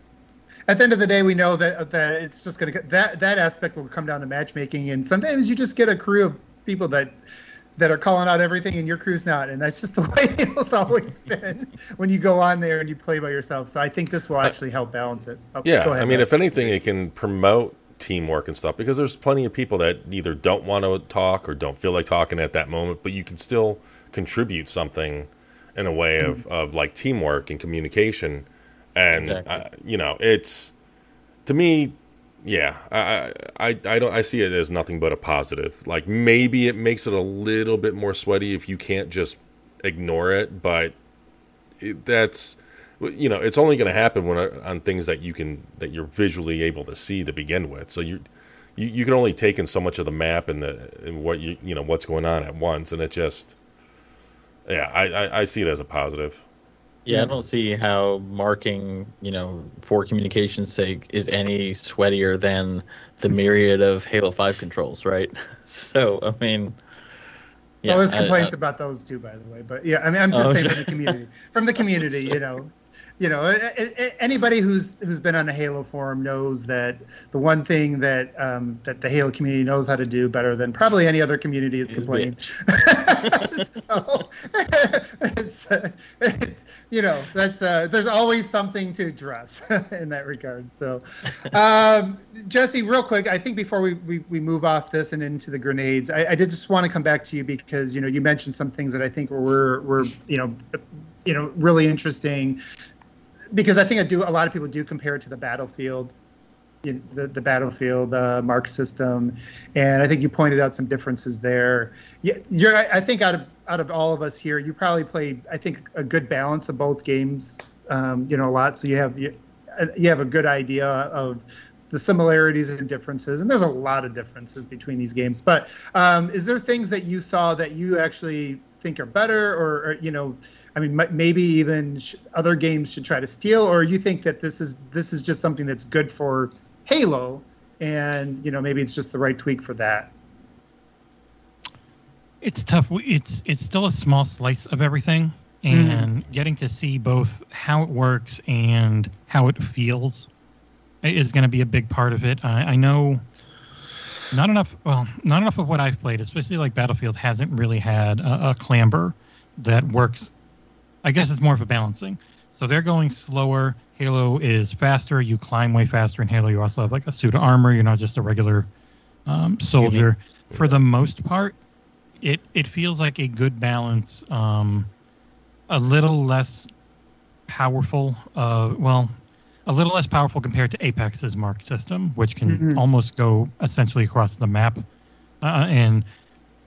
at the end of the day we know that that it's just going to that that aspect will come down to matchmaking and sometimes you just get a crew of people that that are calling out everything and your crew's not and that's just the way it's always been when you go on there and you play by yourself so i think this will actually help balance it Oh, Yeah, go ahead, I mean, Matt. if anything, it can promote teamwork and stuff because there's plenty of people that either don't want to talk or don't feel like talking at that moment, but you can still contribute something in a way of, Mm-hmm. of like teamwork and communication. And, Exactly. uh, you know, it's to me, yeah, I, I, I don't, I see it as nothing but a positive. Like maybe it makes it a little bit more sweaty if you can't just ignore it, but it, that's you know it's only going to happen when uh, on things that you can that you're visually able to see to begin with so you you, you can only take in so much of the map and the and what you you know what's going on at once and it just yeah i i, I see it as a positive Yeah, I don't see how marking, you know, for communication's sake is any sweatier than the myriad of Halo 5 controls, right? So, I mean, yeah. well, there's complaints I- about those too, by the way. But yeah, I mean, I'm just Oh, saying from the community, from the community, you know, you know, anybody who's who's been on a Halo forum knows that the one thing that um, that the Halo community knows how to do better than probably any other community is Is complain. so it's, uh, it's you know that's uh, there's always something to address in that regard. So um, Jesse, real quick, I think before we, we, we move off this and into the grenades, I, I did just want to come back to you because you know you mentioned some things that I think were were you know you know really interesting because I think I do a lot of people do compare it to the battlefield the, the battlefield uh, mark system and I think you pointed out some differences there. Yeah, you're I, I think out of out of all of us here, you probably played I think a good balance of both games. Um, you know a lot, so you have you, uh, you have a good idea of the similarities and differences, and there's a lot of differences between these games. But um, is there things that you saw that you actually think are better, or, or you know, I mean, m- maybe even sh- other games should try to steal, or you think that this is this is just something that's good for Halo, and you know, maybe it's just the right tweak for that. It's tough. It's it's still a small slice of everything, mm-hmm. and getting to see both how it works and how it feels is going to be a big part of it. I, I know not enough. Well, not enough of what I've played, especially like Battlefield, hasn't really had a, a clamber that works. I guess it's more of a balancing. So they're going slower. Halo is faster. You climb way faster in Halo. You also have like a suit of armor. You're not just a regular um, soldier. For the most part, it it feels like a good balance. Um, a little less powerful. Uh, well, a little less powerful compared to Apex's mark system, which can Mhm. almost go essentially across the map. Uh, and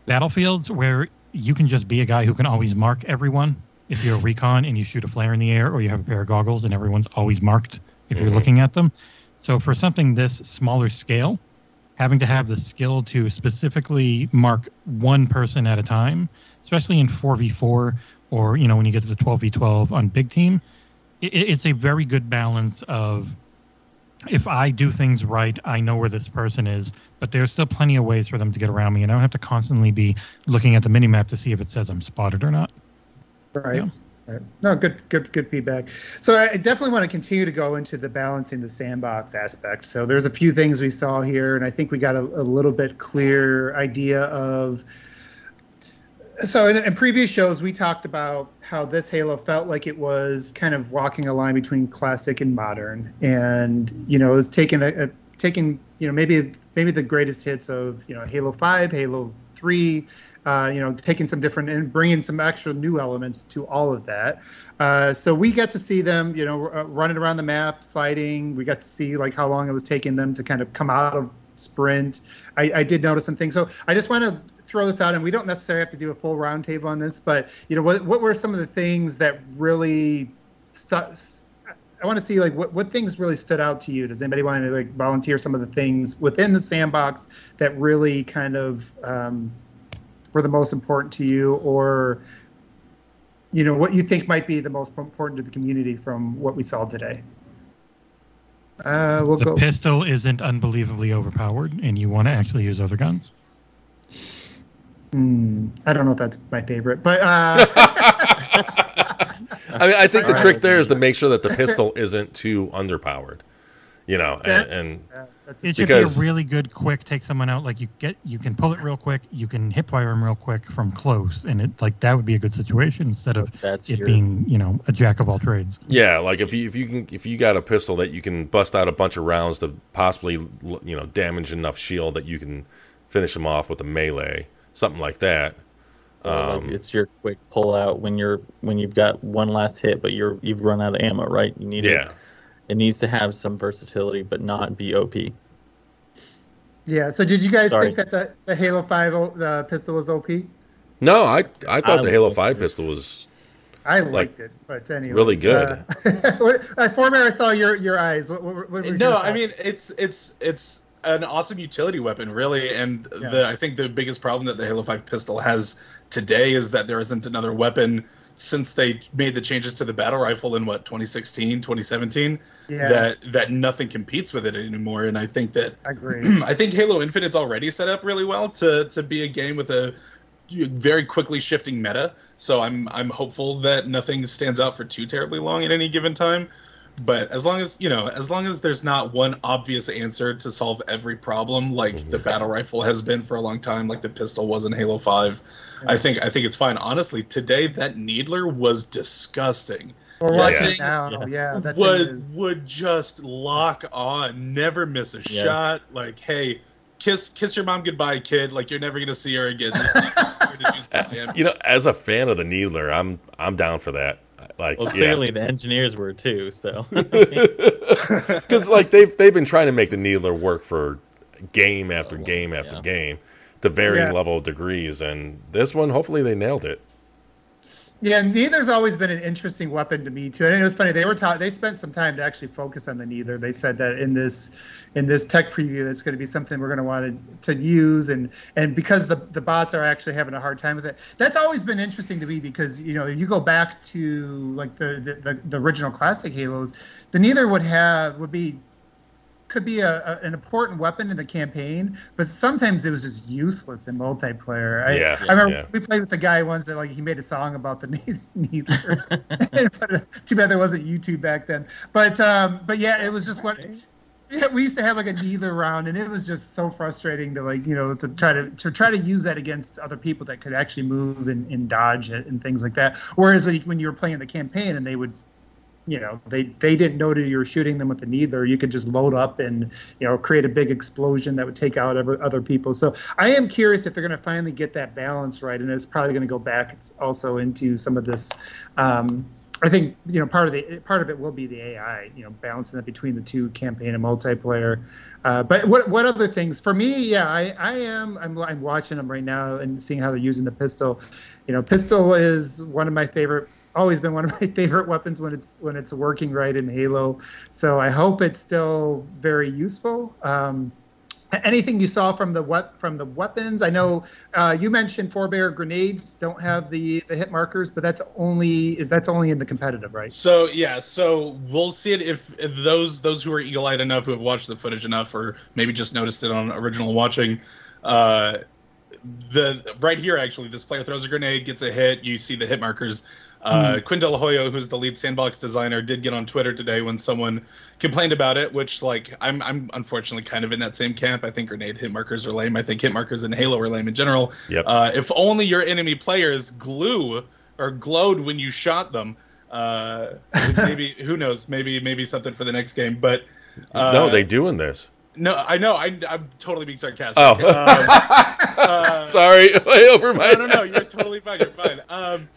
battlefields where you can just be a guy who can always mark everyone. If you're a recon and you shoot a flare in the air, or you have a pair of goggles and everyone's always marked if you're Mhm. looking at them. So for something this smaller scale, having to have the skill to specifically mark one person at a time, especially in 4v4 or you know when you get to the 12v12 on big team, it, it's a very good balance of if I do things right, I know where this person is, but there's still plenty of ways for them to get around me, and I don't have to constantly be looking at the minimap to see if it says I'm spotted or not. Right. Yeah. Right. No, good, good, good feedback. So I definitely want to continue to go into the balancing the sandbox aspect. So there's a few things we saw here, and I think we got a, a little bit clear idea of. So in, in previous shows, we talked about how this Halo felt like it was kind of walking a line between classic and modern, and you know, it was taking a, a taking you know maybe maybe the greatest hits of you know Halo Five, Halo Three, uh, you know, taking some different and bringing some actual new elements to all of that. Uh, so we got to see them, you know, r- running around the map, sliding. We got to see like how long it was taking them to kind of come out of sprint. I, I did notice some things. So I just want to throw this out, and we don't necessarily have to do a full roundtable on this, but you know, what what were some of the things that really stuck? I want to see like what, what things really stood out to you. Does anybody want to like volunteer some of the things within the sandbox that really kind of um, were the most important to you, or you know what you think might be the most important to the community from what we saw today? Uh, we'll The go. pistol isn't unbelievably overpowered, and you want to actually use other guns. Hmm, I don't know if that's my favorite, but uh, I mean, I think the trick there is to make sure that the pistol isn't too underpowered. You know, Yeah. and, and It should Because- be a really good, quick take someone out. Like you get, you can pull it real quick. You can hip fire them real quick from close, and it like that would be a good situation instead of That's it your being you know a jack of all trades. yeah, like if you if you can if you got a pistol that you can bust out a bunch of rounds to possibly you know damage enough shield that you can finish them off with a melee, something like that. Or, like, Um, it's your quick pull out when you're when you've got one last hit, but you're you've run out of ammo, right? You need Yeah, it. It needs to have some versatility, but not be OP. yeah. So did you guys Sorry. think that the, the Halo Five the pistol was OP? no, I I thought I the Halo Five it. pistol was I Like, liked it, but anyway, really good. Uh, what- uh, Former, I saw your your eyes. What, what, what was no your i mean it's it's it's an awesome utility weapon really and Yeah. the i think the biggest problem that the halo 5 pistol has today is that there isn't another weapon since they made the changes to the battle rifle in what 2016 2017 yeah, that that nothing competes with it anymore and i think that I agree. I think Halo Infinite's already set up really well to to be a game with a very quickly shifting meta. So I'm I'm hopeful that nothing stands out for too terribly long at any given time. But as long as you know, as long as there's not one obvious answer to solve every problem, like the mm-hmm. battle rifle has been for a long time, like the pistol was in Halo Five, I think I think it's fine. Honestly, today that Needler was disgusting. We're watching Yeah. it now. Yeah. Yeah, that thing would is. would just lock on, never miss a Yeah. shot. Like, hey, kiss kiss your mom goodbye, kid. Like you're never gonna see her again. This thing is here to do you know as a fan of the Needler, I'm I'm down for that. Like Well, yeah. clearly the engineers were too. So because like they've they've been trying to make the needler work for game after oh, game after yeah. game to varying Yeah. level of degrees and this one hopefully they nailed it Yeah, Needler's always been an interesting weapon to me too. And it was funny. They were taught. They spent some time to actually focus on the Needler. They said that in this in this tech preview, it's going to be something we're going to want to, to use. And and because the the bots are actually having a hard time with it, that's always been interesting to me because you know you go back to like the the, the, the original classic Halos, the Needler would have would be could be a, a, an important weapon in the campaign, but sometimes it was just useless in multiplayer. I, Yeah, I remember yeah. we played with the guy once that like he made a song about the Needler. but, uh, too bad there wasn't YouTube back then. But um, but yeah, it was just what yeah, we used to have like a Needler round, and it was just so frustrating to like you know to try to to try to use that against other people that could actually move and, and dodge it and things like that. Whereas like, when you were playing the campaign and they would you know they they didn't know that you were shooting them with the needler you could just load up and you know create a big explosion that would take out other, other people so i am curious if they're going to finally get that balance right and it's probably going to go back also into some of this um, I think you know part of the part of it will be the AI, you know, balancing that between the two campaign and multiplayer. Uh, but what what other things for me? Yeah, I, I am I'm I'm watching them right now and seeing how they're using the pistol. You know, pistol is one of my favorite always been one of my favorite weapons when it's when it's working right in Halo. So I hope it's still very useful. Um, anything you saw from the what from the weapons? I know uh, you mentioned forebear grenades don't have the the hit markers, but that's only is that's only in the competitive, right? So yeah, so we'll see it if, if those those who are eagle-eyed enough, who have watched the footage enough, or maybe just noticed it on original watching. Uh, the right here actually, this player throws a grenade, gets a hit. You see the hit markers. Uh, mm. Quinn DelHoyo, who's the lead sandbox designer, did get on Twitter today when someone complained about it. Which, like, I'm I'm unfortunately kind of in that same camp. I think grenade hit markers are lame. I think hit markers in Halo are lame in general. Yep. Uh, if only your enemy players glue or glowed when you shot them. Uh, maybe who knows? Maybe maybe something for the next game. But uh, no, they do in this. No, I know. I, am totally being sarcastic. Oh, um, uh, sorry, way over my. No, no, no. You're totally fine. You're fine. Um,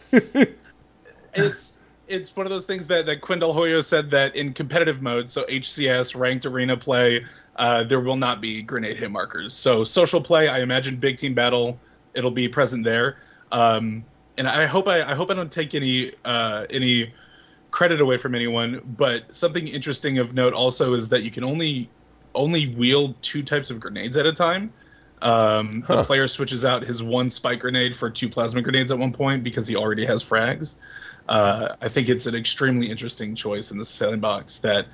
it's it's one of those things that that Quinn DelHoyo said that in competitive mode, so HCS ranked arena play, uh, there will not be grenade hit markers. So social play, I imagine big team battle, it'll be present there. Um, and I hope I, I hope I don't take any uh, any credit away from anyone. But something interesting of note also is that you can only only wield two types of grenades at a time. Um, huh. The player switches out his one spike grenade for two plasma grenades at one point because he already has frags. Uh, I think it's an extremely interesting choice in the sandbox that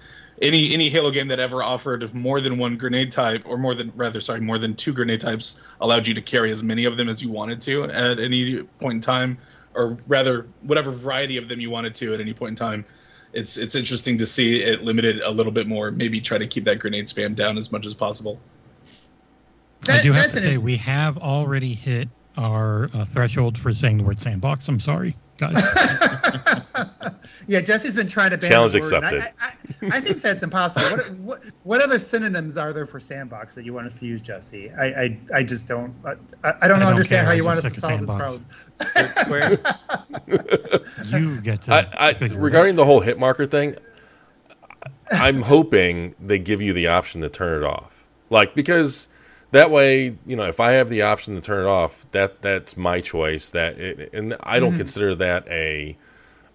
any any Halo game that ever offered more than one grenade type, or more than rather, sorry, more than two grenade types, allowed you to carry as many of them as you wanted to at any point in time, or rather, whatever variety of them you wanted to at any point in time. It's it's interesting to see it limited a little bit more. Maybe try to keep that grenade spam down as much as possible. That, I do have to say we have already hit our uh, threshold for saying the word sandbox. I'm sorry guys. yeah, Jesse's been trying to ban challenge accepted. I, I, I, think that's impossible. What, what, what other synonyms are there for sandbox that you want us to use, Jesse? I I, I just don't. I, I don't, don't understand how you want us to solve this problem. you get to. I, regarding the whole hit marker thing, I'm hoping they give you the option to turn it off, like because that way, you know, if I have the option to turn it off, that that's my choice. That it, and I don't mm-hmm. consider that a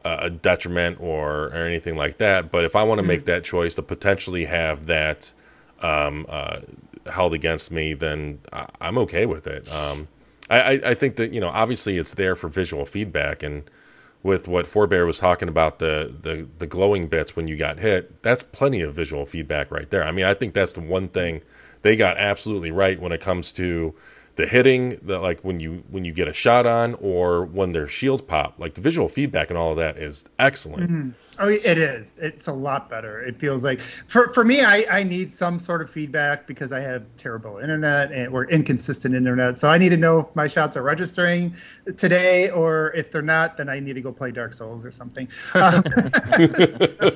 a detriment or or anything like that. But if I want to mm-hmm. make that choice to potentially have that um, uh, held against me, then I, am okay with it. Um, I, I think that you know, obviously, it's there for visual feedback and with what Forebear was talking about the, the the glowing bits when you got hit, that's plenty of visual feedback right there. I mean, I think that's the one thing they got absolutely right when it comes to the hitting, the like when you when you get a shot on or when their shields pop. Like the visual feedback and all of that is excellent. Mm-hmm. Oh, it is. It's a lot better. It feels like for for me, I I need some sort of feedback because I have terrible internet and or inconsistent internet. So I need to know if my shots are registering today, or if they're not, then I need to go play Dark Souls or something. Um, so,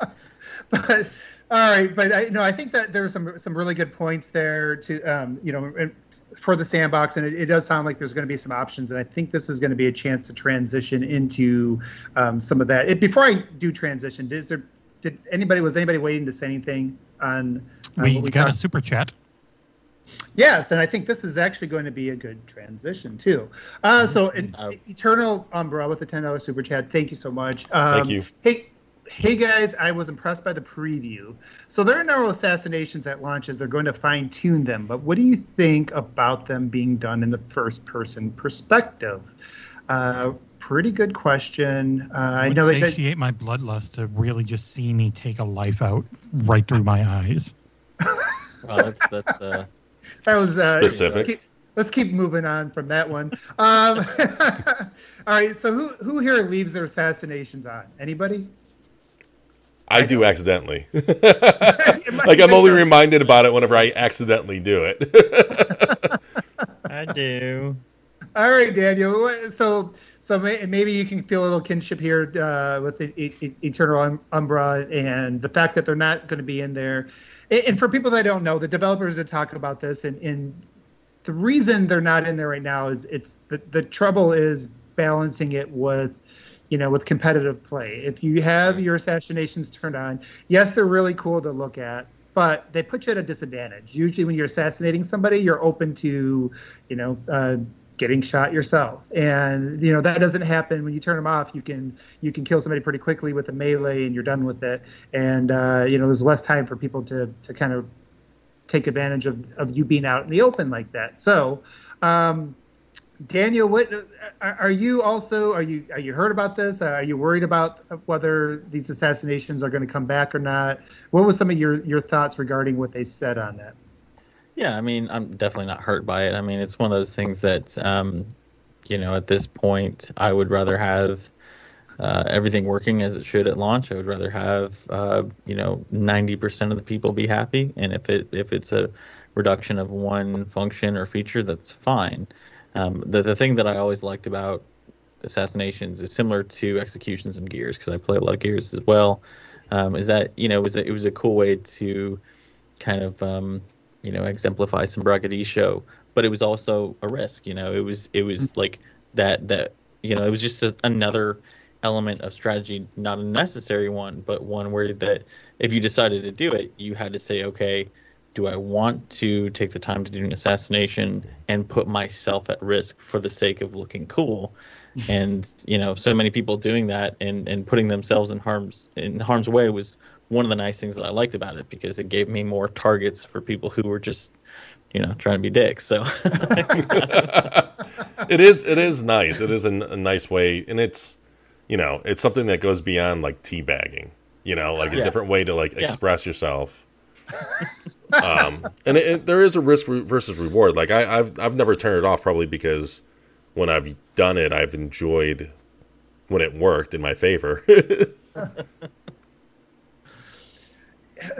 but all right, but I no, I think that there's some some really good points there to um, you know for the sandbox, and it, it, does sound like there's going to be some options, and I think this is going to be a chance to transition into um, some of that. It, before I do transition, is there did anybody was anybody waiting to say anything on? on we, we got talked? a super chat. Yes, and I think this is actually going to be a good transition too. Uh, so, uh, Eternal Umbra with the ten dollars super chat. Thank you so much. Um, thank you. Hey, hey guys, I was impressed by the preview. So there are no assassinations at launches. They're going to fine tune them. But what do you think about them being done in the first person perspective? Uh, pretty good question. Uh, I, I know that satiate my bloodlust to really just see me take a life out right through my eyes. well, that's that's uh... that was uh, specific. Let's keep, let's keep, moving on from that one. Um, all right, so who who here leaves their assassinations on? Anybody? I, do accidentally. like I'm only reminded about it whenever I accidentally do it. I do. All right, Daniel. So, so maybe you can feel a little kinship here uh, with the E- E- Eternal Um- Umbra and the fact that they're not going to be in there. And and for people that don't know, the developers that talk about this, and, and the reason they're not in there right now is it's the, the trouble is balancing it with you know with competitive play. If you have your assassinations turned on yes they're really cool to look at but they put you at a disadvantage. Usually when you're assassinating somebody you're open to you know uh, getting shot yourself. And you know that doesn't happen. When you turn them off you can you can kill somebody pretty quickly with a melee and you're done with it. And uh, you know there's less time for people to to kind of take advantage of, of you being out in the open like that. So, um, Daniel, what are, are you also are you are you heard about this? Are you worried about whether these assassinations are going to come back or not? What was some of your your thoughts regarding what they said on that? Yeah, I mean, I'm definitely not hurt by it. I mean, it's one of those things that, um, you know, at this point, I would rather have uh, everything working as it should at launch. I would rather have, uh, you know, 90% of the people be happy, and if it if it's a reduction of one function or feature, that's fine. Um, the the thing that I always liked about assassinations is similar to executions and gears because I play a lot of gears as well. Um, is that you know it was a, it was a cool way to kind of um, you know exemplify some braggadocio, but it was also a risk. You know, it was it was like that that you know it was just a, another element of strategy, not a necessary one, but one where that if you decided to do it, you had to say, okay, do I want to take the time to do an assassination and put myself at risk for the sake of looking cool? and you know, so many people doing that and and putting themselves in harm's in harm's way was one of the nice things that I liked about it because it gave me more targets for people who were just you know trying to be dicks. So it is it is nice. It is a, n- a nice way, and it's you know it's something that goes beyond like teabagging. You know, like a Yeah. different way to like Yeah. express yourself. um, and it, it- there is a risk re- versus reward. Like I, I've I've never turned it off probably because when I've done it, I've enjoyed when it worked in my favor.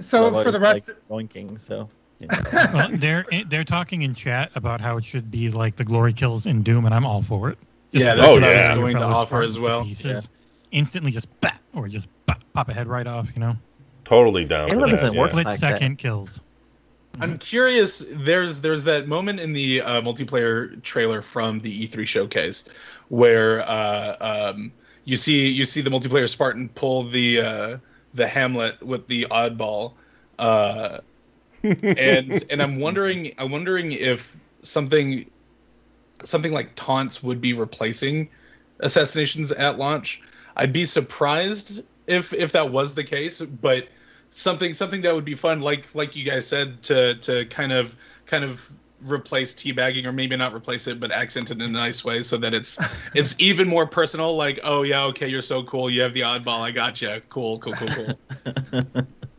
So I've for the always rest, liked boinking, so you know. well, they're they're talking in chat about how it should be like the glory kills in Doom, and I'm all for it. Yeah, that's Oh, what I was yeah. going to offer as well. pieces. Instantly, just bat or just pop, pop a head right off. You know, totally down for Halo that. doesn't yeah. work split like that. second kills. I'm curious. There's there's that moment in the uh, multiplayer trailer from the E3 showcase where uh, um, you see you see the multiplayer Spartan pull the uh, the Hamlet with the oddball, uh, and and I'm wondering I'm wondering if something something like taunts would be replacing assassinations at launch. I'd be surprised if if that was the case, but something something that would be fun, like like you guys said, to to kind of kind of replace teabagging or maybe not replace it but accent it in a nice way so that it's it's even more personal like oh yeah okay you're so cool. You have the oddball. I got you cool cool cool cool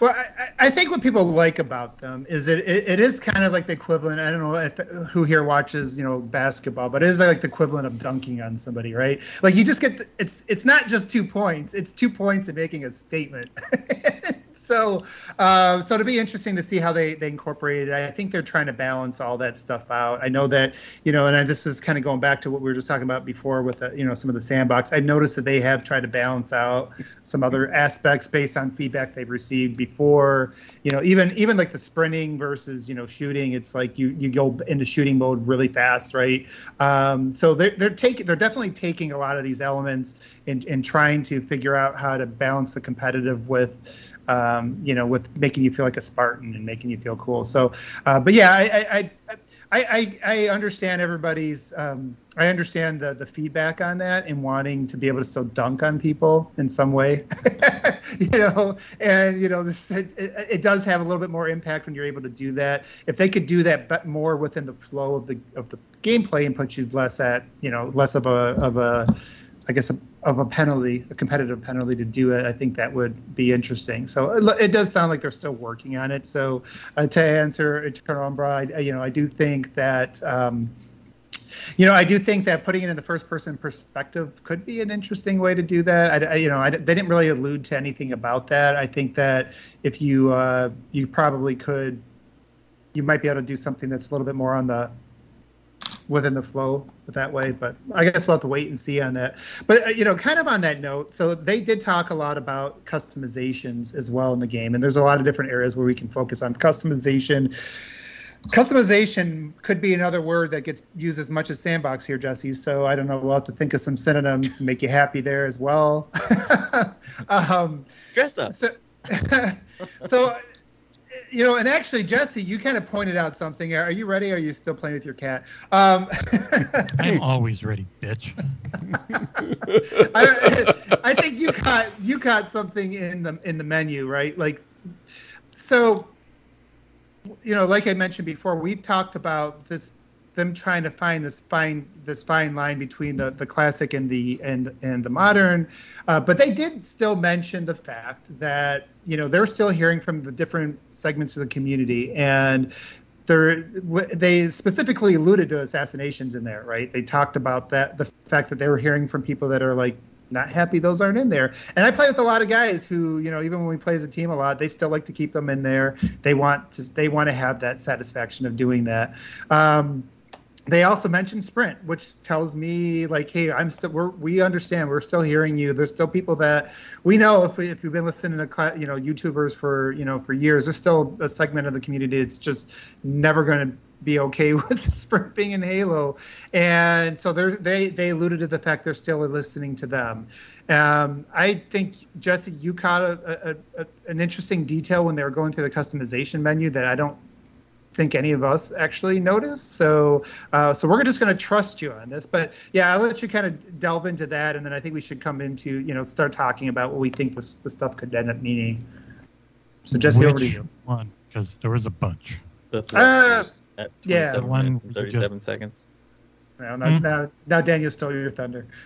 well, I, I- think what people like about them is that it, it is kind of like the equivalent. I don't know if, who here watches, you know, basketball, but it is like the equivalent of dunking on somebody, right? Like you just get the, it's it's not just two points; it's two points and making a statement. so, uh, so it'll be interesting to see how they they incorporate it. I think they're trying to balance all that stuff out. I know that you know, and I, this is kind of going back to what we were just talking about before with the, you know some of the sandbox. I noticed that they have tried to balance out some other aspects based on feedback they've received before. You know, even even like the sprinting versus you know shooting. It's like you you go into shooting mode really fast, right? Um, so they're they're taking they're definitely taking a lot of these elements and and trying to figure out how to balance the competitive with. Um, you know, with making you feel like a Spartan and making you feel cool. So, uh, but yeah, I, I, I I, I, understand everybody's. Um, I understand the the feedback on that and wanting to be able to still dunk on people in some way, you know. And you know, this it, it does have a little bit more impact when you're able to do that. If they could do that, but more within the flow of the of the gameplay and put you less at you know less of a of a I guess, a, of a penalty, a competitive penalty to do it, I think that would be interesting. So it, it does sound like they're still working on it. So uh, to answer Eternal Umbra, I, you know, I do think that, um, you know, I do think that putting it in the first person perspective could be an interesting way to do that. I, I- you know, I, they didn't really allude to anything about that. I think that if you, uh, you probably could, you might be able to do something that's a little bit more on the within the flow that way. But I guess we'll have to wait and see on that. But uh, you know, kind of on that note, so they did talk a lot about customizations as well in the game, and there's a lot of different areas where we can focus on customization. Customization could be another word that gets used as much as sandbox here, Jesse. So I don't know. We'll have to think of some synonyms to make you happy there as well. um, Dress up. so, so, you know, and actually, Jesse, you kind of pointed out something. Are you ready? Are you still playing with your cat? Um, I'm always ready, bitch. I, I think you caught you caught something in the in the menu, right? Like, so, you know, like I mentioned before, we've talked about this them trying to find this fine this fine line between the the classic and the and and the modern uh, but they did still mention the fact that you know they're still hearing from the different segments of the community and they're they specifically alluded to assassinations in there right they talked about that the fact that they were hearing from people that are like not happy those aren't in there. And I play with a lot of guys who, you know, even when we play as a team a lot, they still like to keep them in there. They want to they want to have that satisfaction of doing that. Um, they also mentioned sprint which tells me like hey i'm still we understand we're still hearing you. There's still people that we know if, we, if you've been listening to you know youtubers for you know for years there's still a segment of the community it's just never going to be okay with sprint being in halo. And so they they they alluded to the fact they're still listening to them. Um, i think jesse you caught a, a, a, an interesting detail when they were going through the customization menu that i don't think any of us actually noticed. So, uh, so we're just going to trust you on this. But yeah, I'll let you kind of delve into that, and then I think we should come into you know start talking about what we think this the stuff could end up meaning. So Jesse, Which over to you. one? Because there was a bunch. The Uh, yeah. 27 The one minutes and we just- 37 seconds. Now, now, Hmm. now, now Daniel stole your thunder.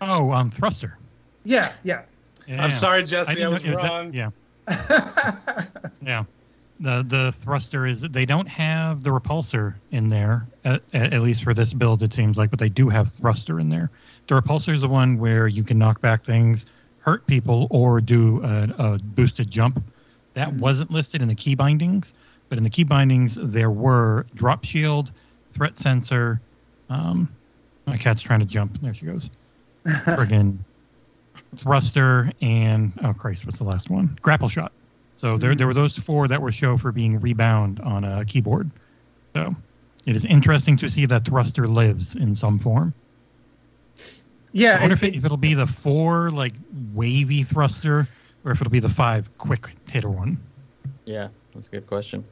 Oh, um, thruster. yeah, yeah. Yeah. I'm sorry, I Jesse. I, didn't was know- is that- wrong. yeah, yeah. The the thruster is they don't have the repulsor in there at, at least for this build it seems like, but they do have thruster in there. The repulsor is the one where you can knock back things, hurt people, or do a, a boosted jump. That Mhm. wasn't listed in the key bindings, but in the key bindings there were drop shield, threat sensor. Um, my cat's trying to jump. There she goes. Friggin' thruster and oh Christ, what's the last one? Grapple shot. So there, mm-hmm. there were those four that were show for being rebound on a keyboard. So it is interesting to see that thruster lives in some form. yeah, I wonder if, it- it, if it'll be the four like wavy thruster or if it'll be the five quick hitter one. Yeah, that's a good question.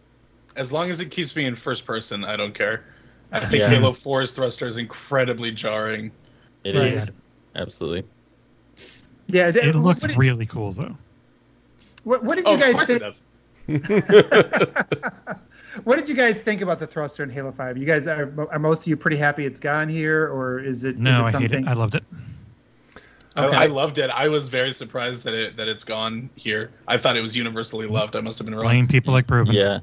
As long as it keeps me in first person, I don't care. I think Yeah. Halo 4's thruster is incredibly jarring. It Right. is absolutely. Yeah. It what, looks did, really cool though. what, what did Oh, you of guys course think? it does. what did you guys think about the thruster in Halo Five? You guys are, are most of you pretty happy it's gone here, or is it? No, is it I hate it. I loved it. Okay. I, I loved it. I was very surprised that it that it's gone here. I thought it was universally loved. I must have been wrong. Blame people like Proven. Yeah,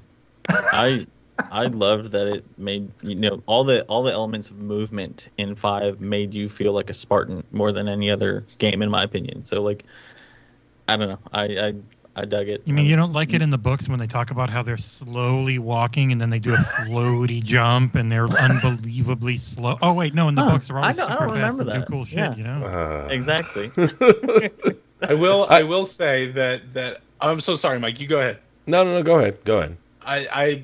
I I loved that it made you know all the all the elements of movement in five made you feel like a Spartan more than any other game in my opinion. So like, I don't know. I I, I dug it. You mean you don't like it in the books when they talk about how they're slowly walking and then they do a floaty jump and they're unbelievably slow? Oh wait, no, in the Huh, books they're I always don't- I super don't fast remember and that. do cool shit. Yeah. You know, Uh, exactly. I will. I will say that that I'm so sorry, Mike. You go ahead. no, no, no. Go ahead. Go ahead. I, I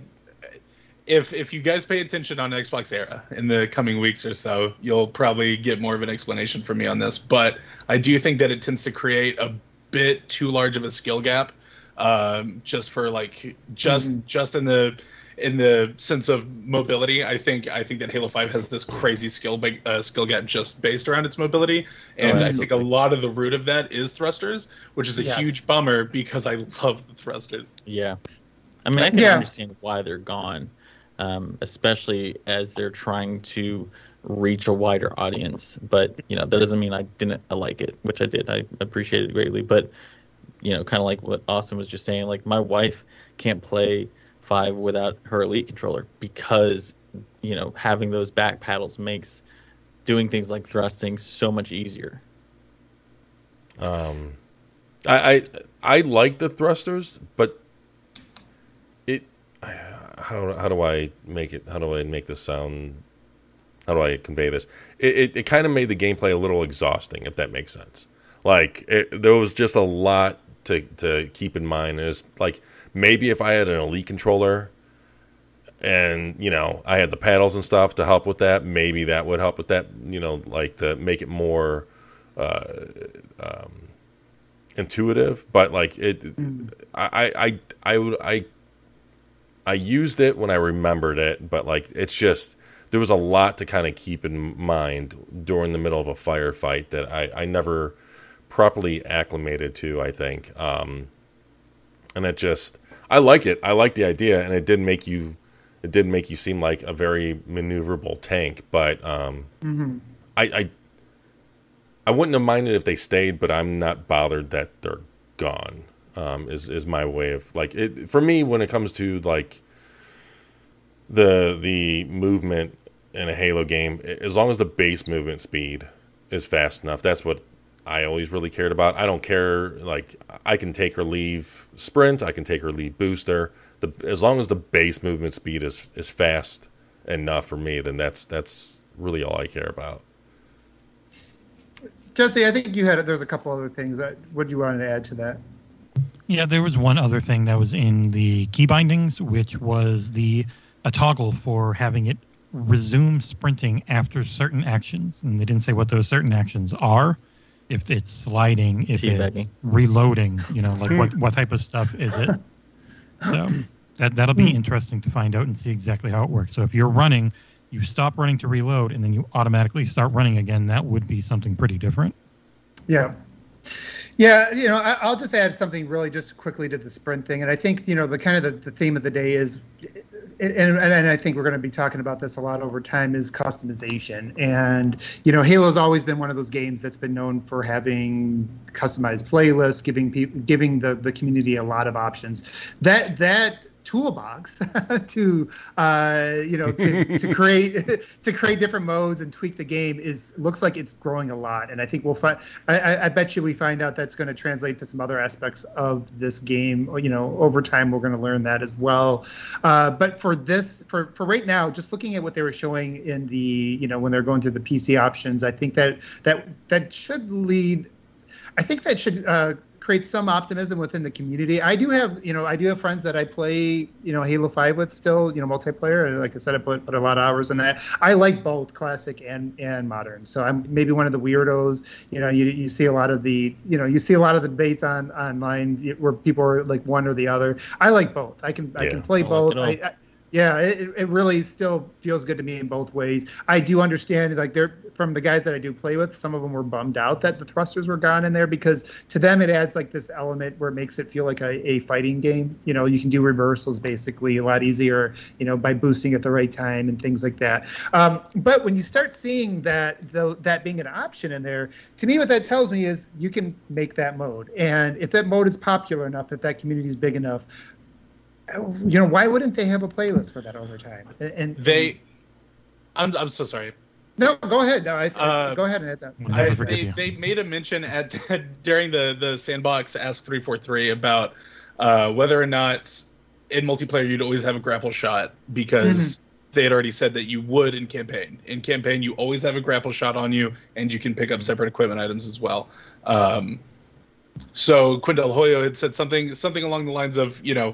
if if you guys pay attention on Xbox Era in the coming weeks or so, you'll probably get more of an explanation from me on this. But I do think that it tends to create a bit too large of a skill gap, um, just for like just Mhm. just in the in the sense of mobility. I think I think that Halo Five has this crazy skill uh, skill gap just based around its mobility, and I think a lot of the root of that is thrusters, which is a Yes. huge bummer because I love the thrusters. Yeah. I mean, I can Yeah. understand why they're gone, um, especially as they're trying to reach a wider audience. But, you know, that doesn't mean I didn't like it, which I did. I appreciated it greatly. But, you know, kind of like what Austin was just saying, like my wife can't play five without her elite controller because, you know, having those back paddles makes doing things like thrusting so much easier. Um, I, I I like the thrusters, but how how do I make it? How do I make this sound? How do I convey this? It it, it kind of made the gameplay a little exhausting, if that makes sense. Like it, there was just a lot to to keep in mind. It's like maybe if I had an elite controller and you know I had the paddles and stuff to help with that, maybe that would help with that. You know, like to make it more uh, um, intuitive. But like it, I I I would I I used it when I remembered it, but like it's just there was a lot to kind of keep in mind during the middle of a firefight that I I never properly acclimated to. I think, um, and it just I like it. I like the idea, and it did make you it did make you seem like a very maneuverable tank. But um, I, I I wouldn't have minded if they stayed, but I'm not bothered that they're gone. Um, is is my way of like it for me when it comes to like the the movement in a Halo game. As long as the base movement speed is fast enough, that's what I always really cared about. I don't care like I can take or leave sprint, I can take or leave booster. The as long as the base movement speed is is fast enough for me, then that's that's really all I care about. Jesse, I think you had there's a couple other things that what you wanted to add to that. Yeah, there was one other thing that was in the key bindings, which was the a toggle for having it resume sprinting after certain actions, and they didn't say what those certain actions are. If it's sliding, if it's reloading, you know, like what what type of stuff is it? So that that'll be hmm. interesting to find out and see exactly how it works. So if you're running, you stop running to reload, and then you automatically start running again. That would be something pretty different. Yeah. Yeah, you know, I, I'll just add something really just quickly to the sprint thing, and I think you know the kind of the, the theme of the day is, and, and, and I think we're going to be talking about this a lot over time is customization, and you know, Halo's always been one of those games that's been known for having customized playlists, giving people, giving the the community a lot of options. That that toolbox to uh, you know to, to create to create different modes and tweak the game is looks like it's growing a lot. And i think we'll find I, I, I bet you we find out that's going to translate to some other aspects of this game you know over time we're going to learn that as well. Uh, but for this for for right now just looking at what they were showing in the you know when they're going through the pc options i think that that that should lead I think that should uh, create some optimism within the community. I do have, you know, I do have friends that I play, you know, Halo Five with still, you know, multiplayer. And like I said, I put, put a lot of hours in that. I like both classic and and modern. So I'm maybe one of the weirdos. You know, you, you see a lot of the, you know, you see a lot of the debates on online where people are like one or the other. I like both. I can I can play I like both. I, yeah, it, it really still feels good to me in both ways. I do understand, like, they're from the guys that I do play with, some of them were bummed out that the thrusters were gone in there because to them it adds like this element where it makes it feel like a, a fighting game. You know, you can do reversals basically a lot easier, you know, by boosting at the right time and things like that. Um, but when you start seeing that, though, that being an option in there, to me, what that tells me is you can make that mode. And if that mode is popular enough, if that community is big enough, you know, why wouldn't they have a playlist for that over time? And, and They, I'm I'm so sorry. No, go ahead. No, I, Uh, go ahead and hit that. I, they, they made a mention at during the the sandbox ask 343 about uh, whether or not in multiplayer you'd always have a grapple shot because they had already said that you would in campaign. In campaign, you always have a grapple shot on you, and you can pick up separate equipment items as well. Um, so Quinn DelHoyo had said something something along the lines of, you know,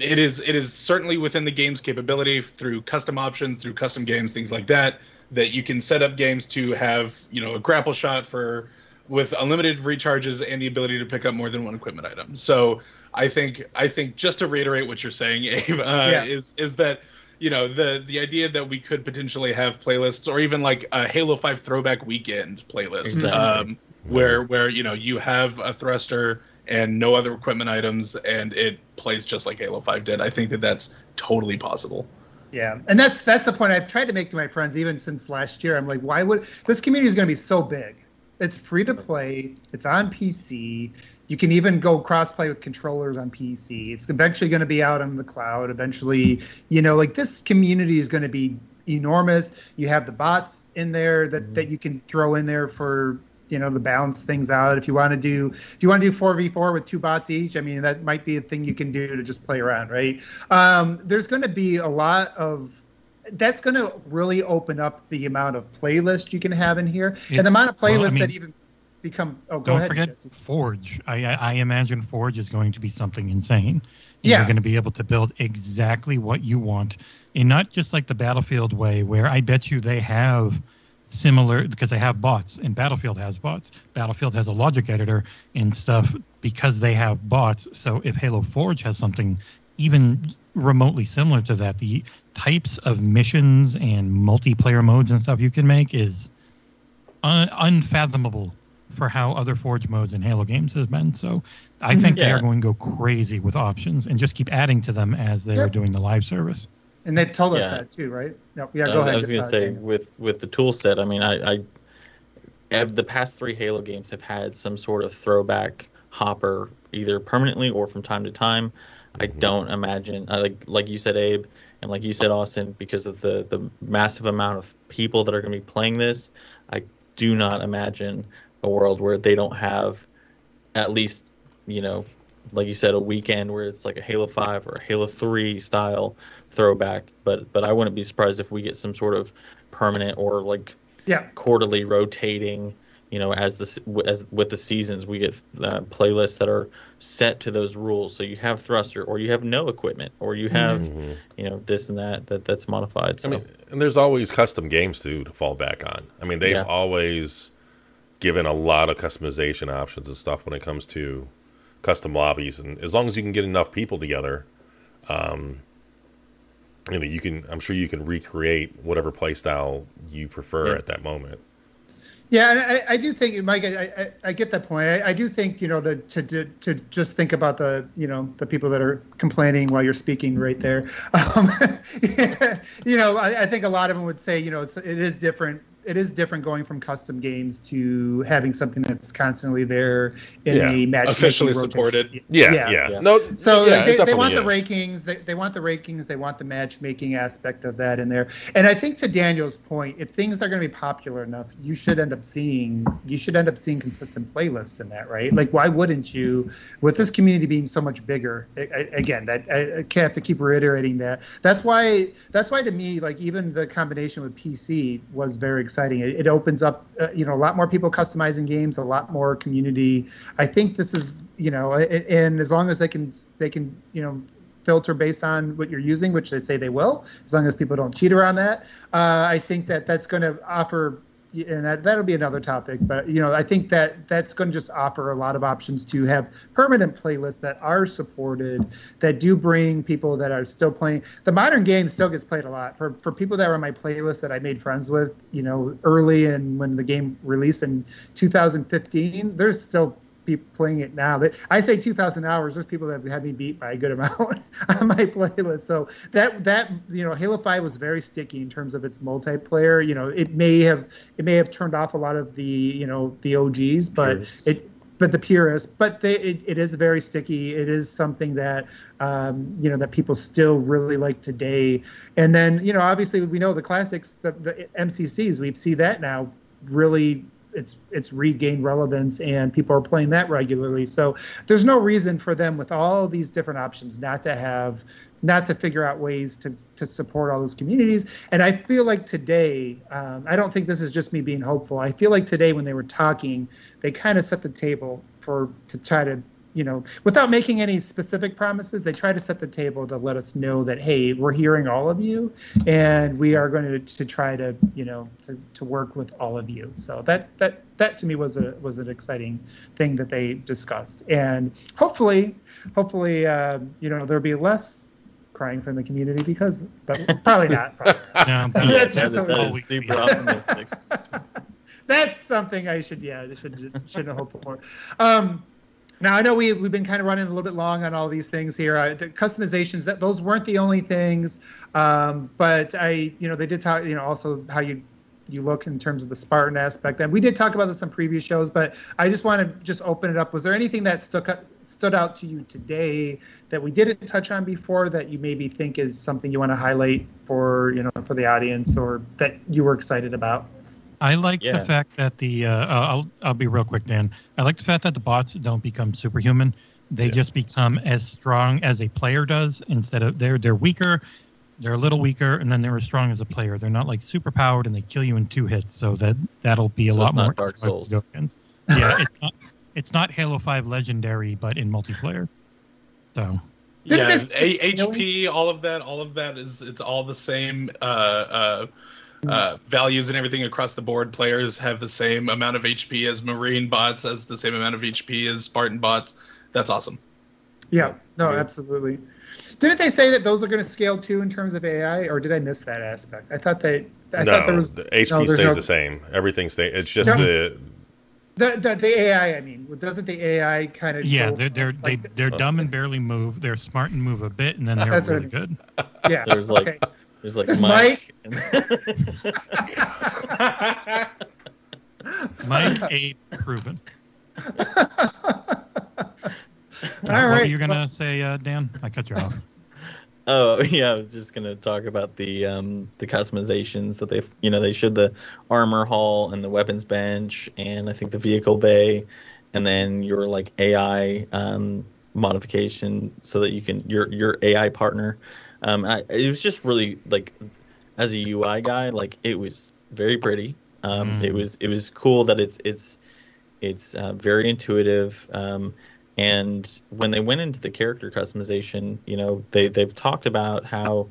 it is it is certainly within the game's capability through custom options, through custom games, things like that, that you can set up games to have you know a grapple shot for with unlimited recharges and the ability to pick up more than one equipment item. So I think I think just to reiterate what you're saying, Abe, uh, Yeah. is is that you know the the idea that we could potentially have playlists or even like a Halo Five throwback weekend playlist, Exactly. um, where where you know you have a thruster and no other equipment items and it plays just like Halo 5 did. I think that that's totally possible. Yeah, and that's that's the point I've tried to make to my friends even since last year. I'm like, why would this community is going to be so big? It's free to play. It's on PC. You can even go cross-play with controllers on PC. It's eventually going to be out on the cloud. Eventually, you know, like this community is going to be enormous. You have the bots in there that mm-hmm. that you can throw in there for you know to balance things out. If you want to do if you want to do four v four with two bots each, I mean that might be a thing you can do to just play around, right? Um, there's going to be a lot of that's going to really open up the amount of playlists you can have in here, It- and the amount of playlists well, I mean, that even become. Oh, go Don't ahead. forget Jesse. Forge. I, I, I imagine Forge is going to be something insane. Yes. You're going to be able to build exactly what you want, and not just like the Battlefield way, where I bet you they have similar because they have bots, and Battlefield has bots. Battlefield has a logic editor and stuff because they have bots. So if Halo Forge has something even remotely similar to that, the types of missions and multiplayer modes and stuff you can make is un- unfathomable for how other Forge modes in Halo games have been. So I mm-hmm. think they are going to go crazy with options and just keep adding to them as they are Yep. doing the live service. And they've told us Yeah. that too, right? No, yeah, I go was, ahead. I was gonna uh, say Dan. with with the tool set. I mean, I, I have the past three Halo games have had some sort of throwback hopper, either permanently or from time to time. I Mhm. don't imagine, I like like you said, Abe, and like you said, Austin, because of the the massive amount of people that are going to be playing this. I do not imagine a world where they don't have at least you know like you said a weekend where it's like a halo 5 or a halo 3 style throwback but but i wouldn't be surprised if we get some sort of permanent or like Yeah. quarterly rotating you know as the as with the seasons we get uh, playlists that are set to those rules so you have thruster or you have no equipment or you have Mhm. you know this and that that that's modified so I mean, and there's always custom games too to fall back on. I mean, they've Yeah. always given a lot of customization options and stuff when it comes to custom lobbies, and as long as you can get enough people together, um, you know, you can. I'm sure you can recreate whatever play style you prefer Yeah. at that moment. Yeah, and I, I do think, Mike, I, I, I get that point. I, I do think, you know, to, to, to, to just think about the, you know, the people that are complaining while you're speaking right there. Um, you know, I, I think a lot of them would say, you know, it's, it is different. It is different going from custom games to having something that's constantly there in Yeah, a match officially supported. Yeah, Yes. yeah. No, So yeah, it they, they definitely want the rankings. They, they want the rankings. They want the matchmaking aspect of that in there. And I think to Daniel's point, if things are going to be popular enough, you should end up seeing you should end up seeing consistent playlists in that, right? Like, why wouldn't you? With this community being so much bigger, I, I, again, that I, I have to keep reiterating that. That's why. That's why to me, like even the combination with PC was very exciting. It, it opens up, uh, you know, a lot more people customizing games, a lot more community. I think this is, you know, and as long as they can, they can, you know, filter based on what you're using, which they say they will, as long as people don't cheat around that. Uh, I think that that's going to offer, and that that'll be another topic. But you know, I think that that's going to just offer a lot of options to have permanent playlists that are supported, that do bring people that are still playing. The modern game still gets played a lot for for people that were on my playlist that I made friends with. You know, early and when the game released in 2015, there's still people playing it now. That I say 2,000 hours. There's people that have had me beat by a good amount on my playlist. So that that you know, Halo 5 was very sticky in terms of its multiplayer. You know, it may have it may have turned off a lot of the you know the OGs, but it but the purists, but they, it, it is very sticky. It is something that um, you know that people still really like today. And then you know, obviously, we know the classics, the, the MCCs. We see that now really it's it's regained relevance and people are playing that regularly. So there's no reason for them with all these different options not to have not to figure out ways to to support all those communities. And i feel like today um, i don't think this is just me being hopeful. I feel like today when they were talking they kind of set the table for to try to you know without making any specific promises they try to set the table to let us know that hey we're hearing all of you and we are going to, to try to you know to, to work with all of you. So that that that to me was a was an exciting thing that they discussed. And hopefully hopefully uh, you know there'll be less crying from the community because but probably not. Probably not. No, That's that just is- so- that is super optimistic. That's something I should yeah I should just shouldn't have hoped for. Um, now I know we we've been kind of running a little bit long on all these things here. Uh, the customizations that those weren't the only things, um, but I you know they did talk you know also how you you look in terms of the Spartan aspect, and we did talk about this on previous shows. But I just want to just open it up. Was there anything that stuck stood out to you today that we didn't touch on before that you maybe think is something you want to highlight for you know for the audience or that you were excited about? I like Yeah. the fact that the uh, uh, I'll I'll be real quick, Dan. I like the fact that the bots don't become superhuman. They Yeah. just become as strong as a player does. Instead of they're they're weaker, they're a little weaker, and then they're as strong as a player. They're not like super powered and they kill you in two hits. So that that'll be a So lot it's not more Dark Souls. Yeah, it's not it's not Halo Five Legendary, but in multiplayer. So yeah, A- HP, all of that, all of that is it's all the same uh, uh, uh, values and everything across the board. Players have the same amount of HP as Marine bots, as the same amount of HP as Spartan bots. That's awesome. Yeah, no, Yeah. absolutely. Didn't they say that those are going to scale too in terms of AI, or did I miss that aspect? I thought they, I no, thought there was the HP no, stays no- the same. Everything stays. It's just No. the the, the the AI. I mean, doesn't the AI kind of yeah, they're they're they, like- they're dumb and barely move. They're smart and move a bit, and then they're That's what I really good. yeah. There's like okay. There's like There's Mike. Mike A proven. All What are you gonna say, uh, Dan? I cut you off. Oh yeah, I was just gonna talk about the um the customizations that they you know they showed the armor hall and the weapons bench and I think the vehicle bay, and then your like AI um modification so that you can your your AI partner. Um, I, it was just really like as a UI guy, like it was very pretty. Um, Mm. it was it was cool that it's it's it's uh, very intuitive. Um, and when they went into the character customization, you know, they they've talked about how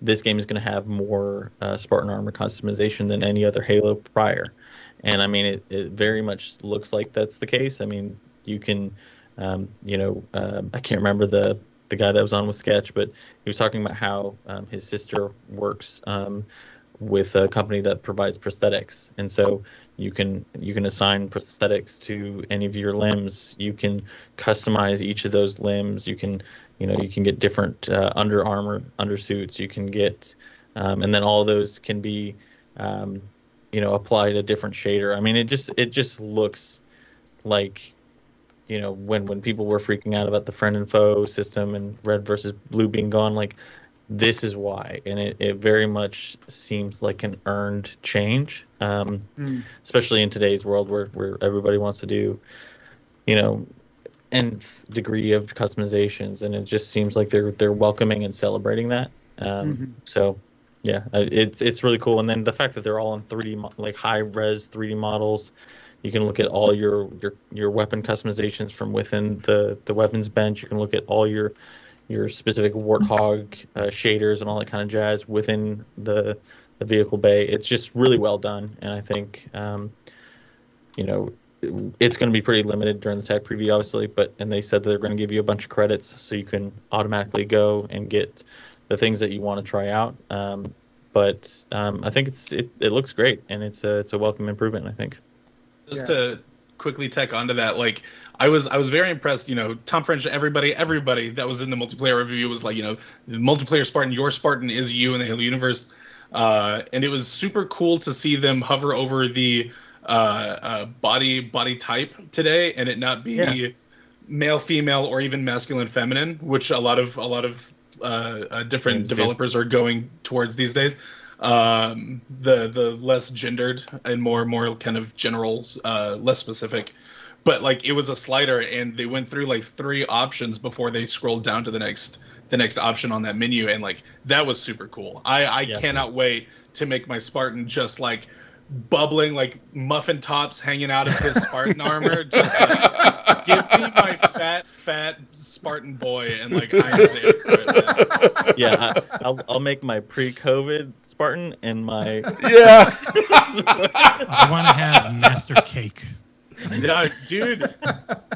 this game is going to have more uh, Spartan armor customization than any other Halo prior. And I mean, it, it very much looks like that's the case. I mean, you can, um, you know, um I can't remember the the guy that was on with Sketch, but he was talking about how um, his sister works um, with a company that provides prosthetics, and so you can you can assign prosthetics to any of your limbs. You can customize each of those limbs. You can you know you can get different uh, under armor undersuits. You can get um, and then all those can be um, you know applied a different shader. I mean, it just it just looks like you know when when people were freaking out about the friend and foe system and red versus blue being gone like this is why and it, it very much seems like an earned change um, Mm. especially in today's world where, where everybody wants to do you know nth degree of customizations and it just seems like they're they're welcoming and celebrating that um, Mhm. so yeah it's it's really cool and then the fact that they're all in 3d like high res 3d models you can look at all your your your weapon customizations from within the the weapons bench. You can look at all your your specific warthog uh, shaders and all that kind of jazz within the the vehicle bay. It's just really well done and i think um, you know it's going to be pretty limited during the tech preview obviously but and they said that they're going to give you a bunch of credits so you can automatically go and get the things that you want to try out. Um, but um, i think it's it, it looks great and it's a it's a welcome improvement i think Just Yeah. to quickly tech onto that, like I was I was very impressed. You know, Tom French, everybody, everybody that was in the multiplayer review was like, you know, the multiplayer Spartan, your Spartan is you in the Halo universe, uh, and it was super cool to see them hover over the uh, uh, body body type today, and it not be Yeah. male, female, or even masculine, feminine, which a lot of a lot of uh, uh, different developers are going towards these days um the the less gendered and more more kind of generals uh less specific but like it was a slider and they went through like three options before they scrolled down to the next the next option on that menu and like that was super cool i i Yeah. cannot wait to make my spartan just like bubbling like muffin tops hanging out of his spartan armor just like, give me my fat fat spartan boy and like i'm there for it, man. yeah I, I'll, I'll make my pre-covid spartan and my yeah. I want to have Master Cake. Yeah, dude,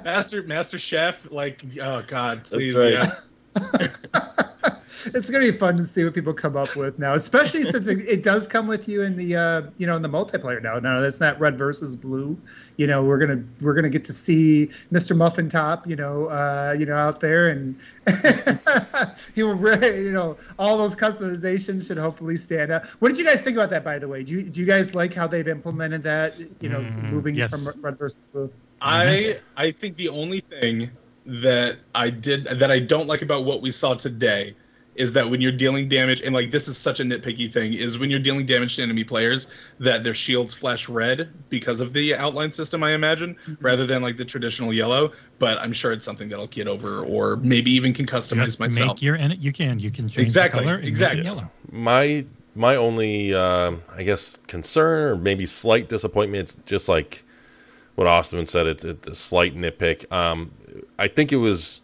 master master chef, like, oh god, please, right. yeah. it's gonna be fun to see what people come up with now, especially since it, it does come with you in the uh, you know in the multiplayer now. No, that's not red versus blue. You know, we're gonna we're gonna get to see Mr. Muffin Top, you know, uh, you know, out there, and he will really, you know, all those customizations should hopefully stand out. What did you guys think about that, by the way? Do you, do you guys like how they've implemented that? You know, Mm, moving yes. from red versus blue. I I think the only thing that I did that I don't like about what we saw today is that when you're dealing damage, and like this is such a nitpicky thing, is when you're dealing damage to enemy players, that their shields flash red because of the outline system, I imagine, rather than like the traditional yellow. But I'm sure it's something that I'll get over, or maybe even can customize Just myself. make your and you can you can change Exactly, the color and exactly. yellow. my my only um I guess concern or maybe slight disappointment it's just like what Austin said it's, it's a slight nitpick um I think it was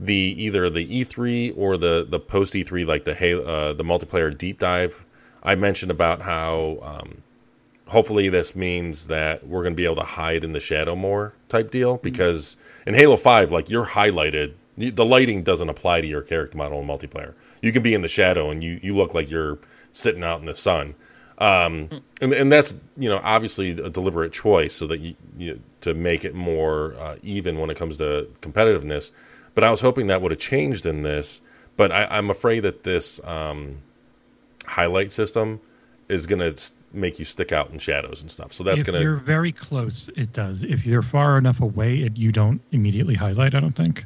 the either the E3 or the the post E3 like the Halo, uh, the multiplayer deep dive. I mentioned about how um hopefully this means that we're going to be able to hide in the shadow more type deal because in Halo 5 like you're highlighted. The lighting doesn't apply to your character model in multiplayer. You can be in the shadow and you you look like you're sitting out in the sun um, and, and that's you know obviously a deliberate choice so that you, you to make it more uh, even when it comes to competitiveness but I was hoping that would have changed in this but I, I'm afraid that this um, highlight system is going to make you stick out in shadows and stuff. So that's if going you're very close, it does. If you're far enough away, it, you don't immediately highlight. I don't think.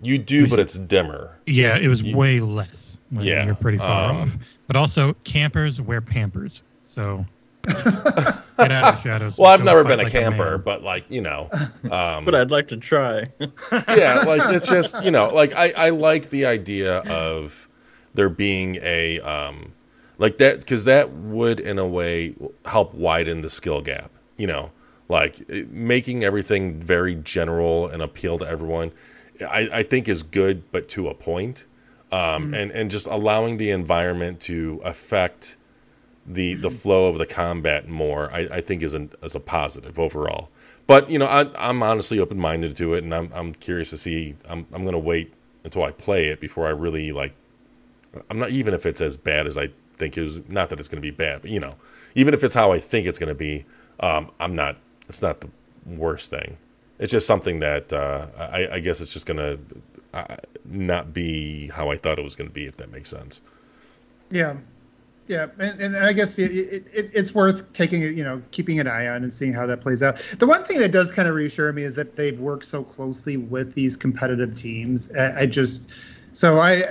you do, but it's dimmer. Yeah, it was You- way less when Yeah, you're pretty far um, off. But also, campers wear Pampers, so get out of the shadows. Well, I've never been a like camper, man. but like you know, um, But I'd like to try. yeah, like it's just you know, like I I like the idea of there being a um like that because that would in a way help widen the skill gap. You know, like it- making everything very general and appeal to everyone. I, I think is good, but to a point, um, and and just allowing the environment to affect the the flow of the combat more, I, I think is a is a positive overall. But you know, I, I'm honestly open minded to it, and I'm I'm curious to see. I'm I'm gonna wait until I play it before I really like. I'm not even if it's as bad as I think it is. Not that it's gonna be bad, but you know, even if it's how I think it's gonna be, um, I'm not. It's not the worst thing. It's just something that uh, I, I guess it's just gonna uh, not be how I thought it was gonna be. If that makes sense. Yeah, yeah, and, and I guess it, it, it, it's worth taking, you know, keeping an eye on and seeing how that plays out. The one thing that does kind of reassure me is that they've worked so closely with these competitive teams. I, I just, so I,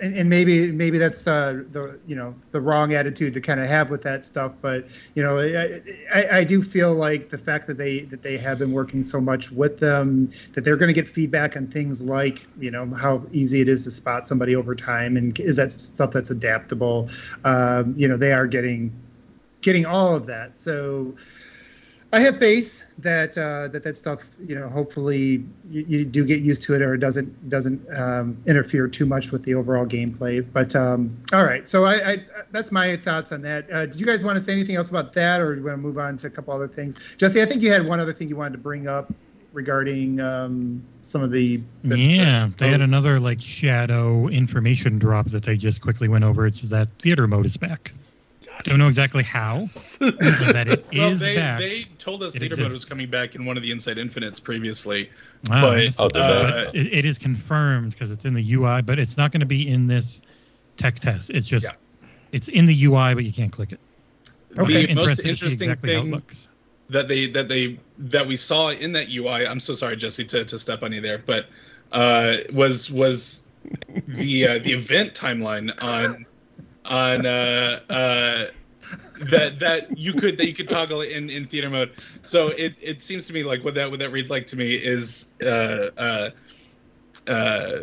and, and maybe maybe that's the the you know the wrong attitude to kind of have with that stuff, but you know, I, I, I do feel like the fact that they that they have been working so much with them that they're going to get feedback on things like you know how easy it is to spot somebody over time and is that stuff that's adaptable. Um, you know they are getting getting all of that. So i have faith that uh, that that stuff you know hopefully you, you do get used to it or it doesn't doesn't um, interfere too much with the overall gameplay but um, all right so I, I that's my thoughts on that uh, did you guys want to say anything else about that or do you want to move on to a couple other things jesse i think you had one other thing you wanted to bring up regarding um, some of the, the yeah, they had oh. another like shadow information drop that they just quickly went over. It's that theater mode is back. Don't know exactly how, but it is well, they, back. they told us It mode exists. was coming back in one of the Inside Infinites previously. Wow, but, Oh, uh, but it, it is confirmed because it's in the UI, but it's not going to be in this tech test. It's just Yeah. it's in the UI, but you can't click it. Okay. The most Interested to see interesting exactly thing that they that they that we saw in that UI. I'm so sorry, Jesse, to, to step on you there, but uh, was was the uh, the event timeline on on uh, uh, that that you could that you could toggle in in theater mode. So it it seems to me like what that what that reads like to me is uh, uh, uh,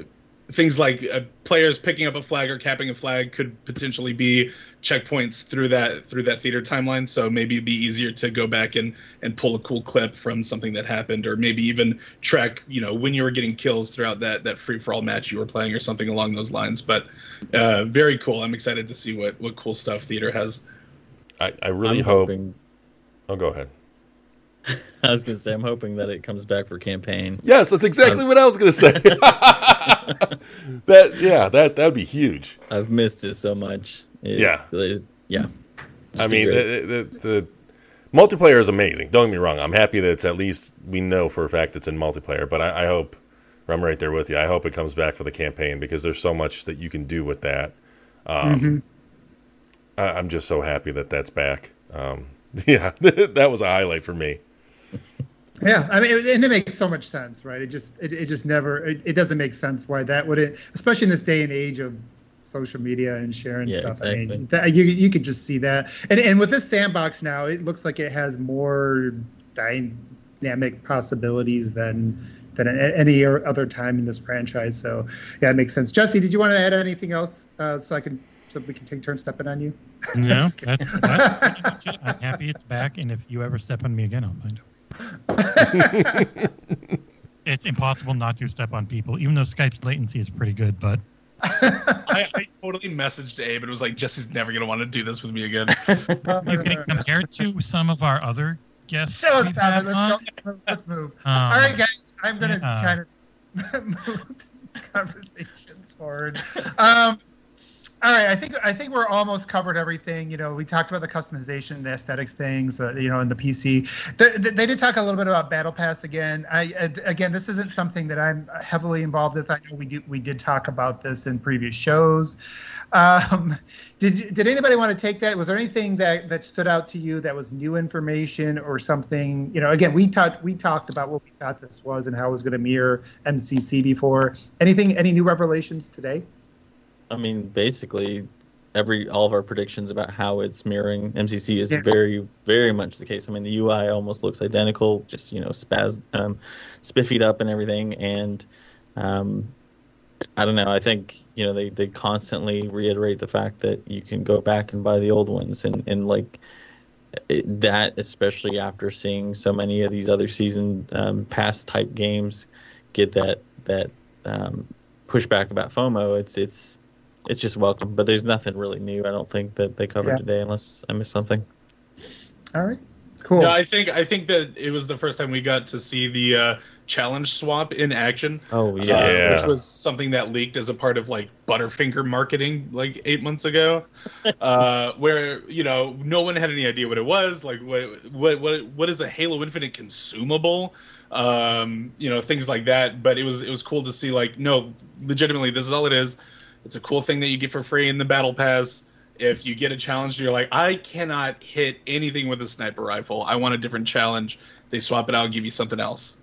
things like uh, players picking up a flag or capping a flag could potentially be checkpoints through that through that theater timeline. So maybe it'd be easier to go back and and pull a cool clip from something that happened, or maybe even track you know when you were getting kills throughout that that free for all match you were playing, or something along those lines. But uh, very cool. I'm excited to see what what cool stuff theater has. I, I really I'm hope. hoping- Oh, go ahead. I was gonna say I'm hoping that it comes back for campaign. Yes, that's exactly what I was going to say. that yeah, that that'd be huge. I've missed it so much. It- Yeah. it- yeah. I mean, the, the, the multiplayer is amazing. Don't get me wrong. I'm happy that it's at least we know for a fact it's in multiplayer. But I, I hope I'm right there with you. I hope it comes back for the campaign because there's so much that you can do with that. Um, Mhm. I, I'm just so happy that that's back. Um, yeah, that was a highlight for me. Yeah, I mean, and it makes so much sense, right? It just, it, it just never, it, it doesn't make sense why that wouldn't, especially in this day and age of social media and sharing Yeah, stuff. I mean, that, you you could just see that. And and with this sandbox now, it looks like it has more dynamic possibilities than than at any other time in this franchise. So yeah, it makes sense. Jesse, did you want to add anything else uh, so I can so we can take turns stepping on you? No, that's, that's pretty much it. I'm happy it's back, and if you ever step on me again, I'll find out. It's impossible not to step on people, even though Skype's latency is pretty good. But I, I totally messaged Abe and was like, Jesse's never gonna want to do this with me again. you can compare to some of our other guests. Show us we've Simon. Let's go. Let's move. Let's move. Um, All right, guys. I'm gonna yeah. kind of move these conversations forward. Um, all right, I think I think we're almost covered everything. You know, we talked about the customization, the aesthetic things. Uh, you know, in the PC, they, they did talk a little bit about Battle Pass again. I uh, again, this isn't something that I'm heavily involved with. I know we do we did talk about this in previous shows. Um, did did anybody want to take that? Was there anything that that stood out to you that was new information or something? You know, again, we talked we talked about what we thought this was and how it was going to mirror MCC before. Anything? Any new revelations today? I mean, basically, every all of our predictions about how it's mirroring MCC is Yeah. very, very much the case. I mean, the UI almost looks identical, just you know, spaz, um, spiffied up and everything. And um, I don't know. I think you know they they constantly reiterate the fact that you can go back and buy the old ones, and and like it, that, especially after seeing so many of these other season um, pass type games get that that um, pushback about FOMO. It's it's it's just welcome. But there's nothing really new. I don't think that they covered Yeah. today, unless I missed something. All right, cool. No, I think I think that it was the first time we got to see the uh, challenge swap in action. Oh uh, yeah, Yeah. which was something that leaked as a part of like Butterfinger marketing like eight months ago, uh, where you know no one had any idea what it was. Like what what what what is a Halo Infinite consumable? Um, you know things like that. But it was it was cool to see like no, legitimately this is all it is. It's a cool thing that you get for free in the battle pass. If you get a challenge, you're like, I cannot hit anything with a sniper rifle. I want a different challenge. They swap it out, and give you something else.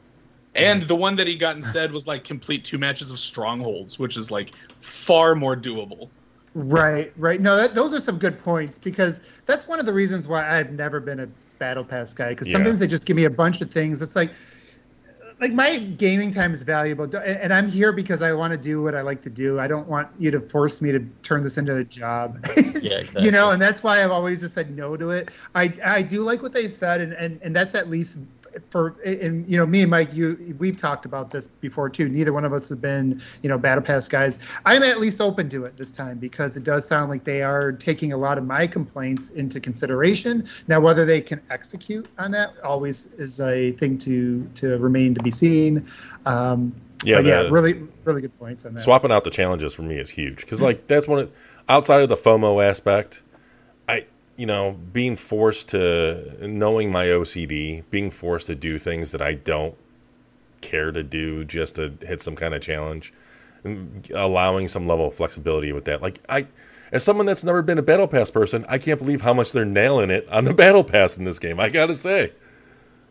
And mm. the one that he got instead was like complete two matches of strongholds, which is like far more doable. Right, right. No, that, those are some good points because that's one of the reasons why I've never been a battle pass guy. Because Yeah. sometimes they just give me a bunch of things. It's like, like my gaming time is valuable, and I'm here because I want to do what I like to do. I don't want you to force me to turn this into a job. Yeah, You know, and that's why I've always just said no to it. I I do like what they've said, and and and that's at least for and you know me and Mike, you we've talked about this before too. Neither one of us have been you know battle pass guys. I'm at least open to it this time because it does sound like they are taking a lot of my complaints into consideration. Now, whether they can execute on that always is a thing to to remain to be seen. Um, Yeah, but yeah, really really good points on that. swapping out the challenges for me is huge because like that's one of, outside of the FOMO aspect, you know being forced to knowing my OCD, being forced to do things that I don't care to do just to hit some kind of challenge, allowing some level of flexibility with that. Like I. As someone that's never been a battle pass person, I can't believe how much they're nailing it on the battle pass in this game. I gotta say,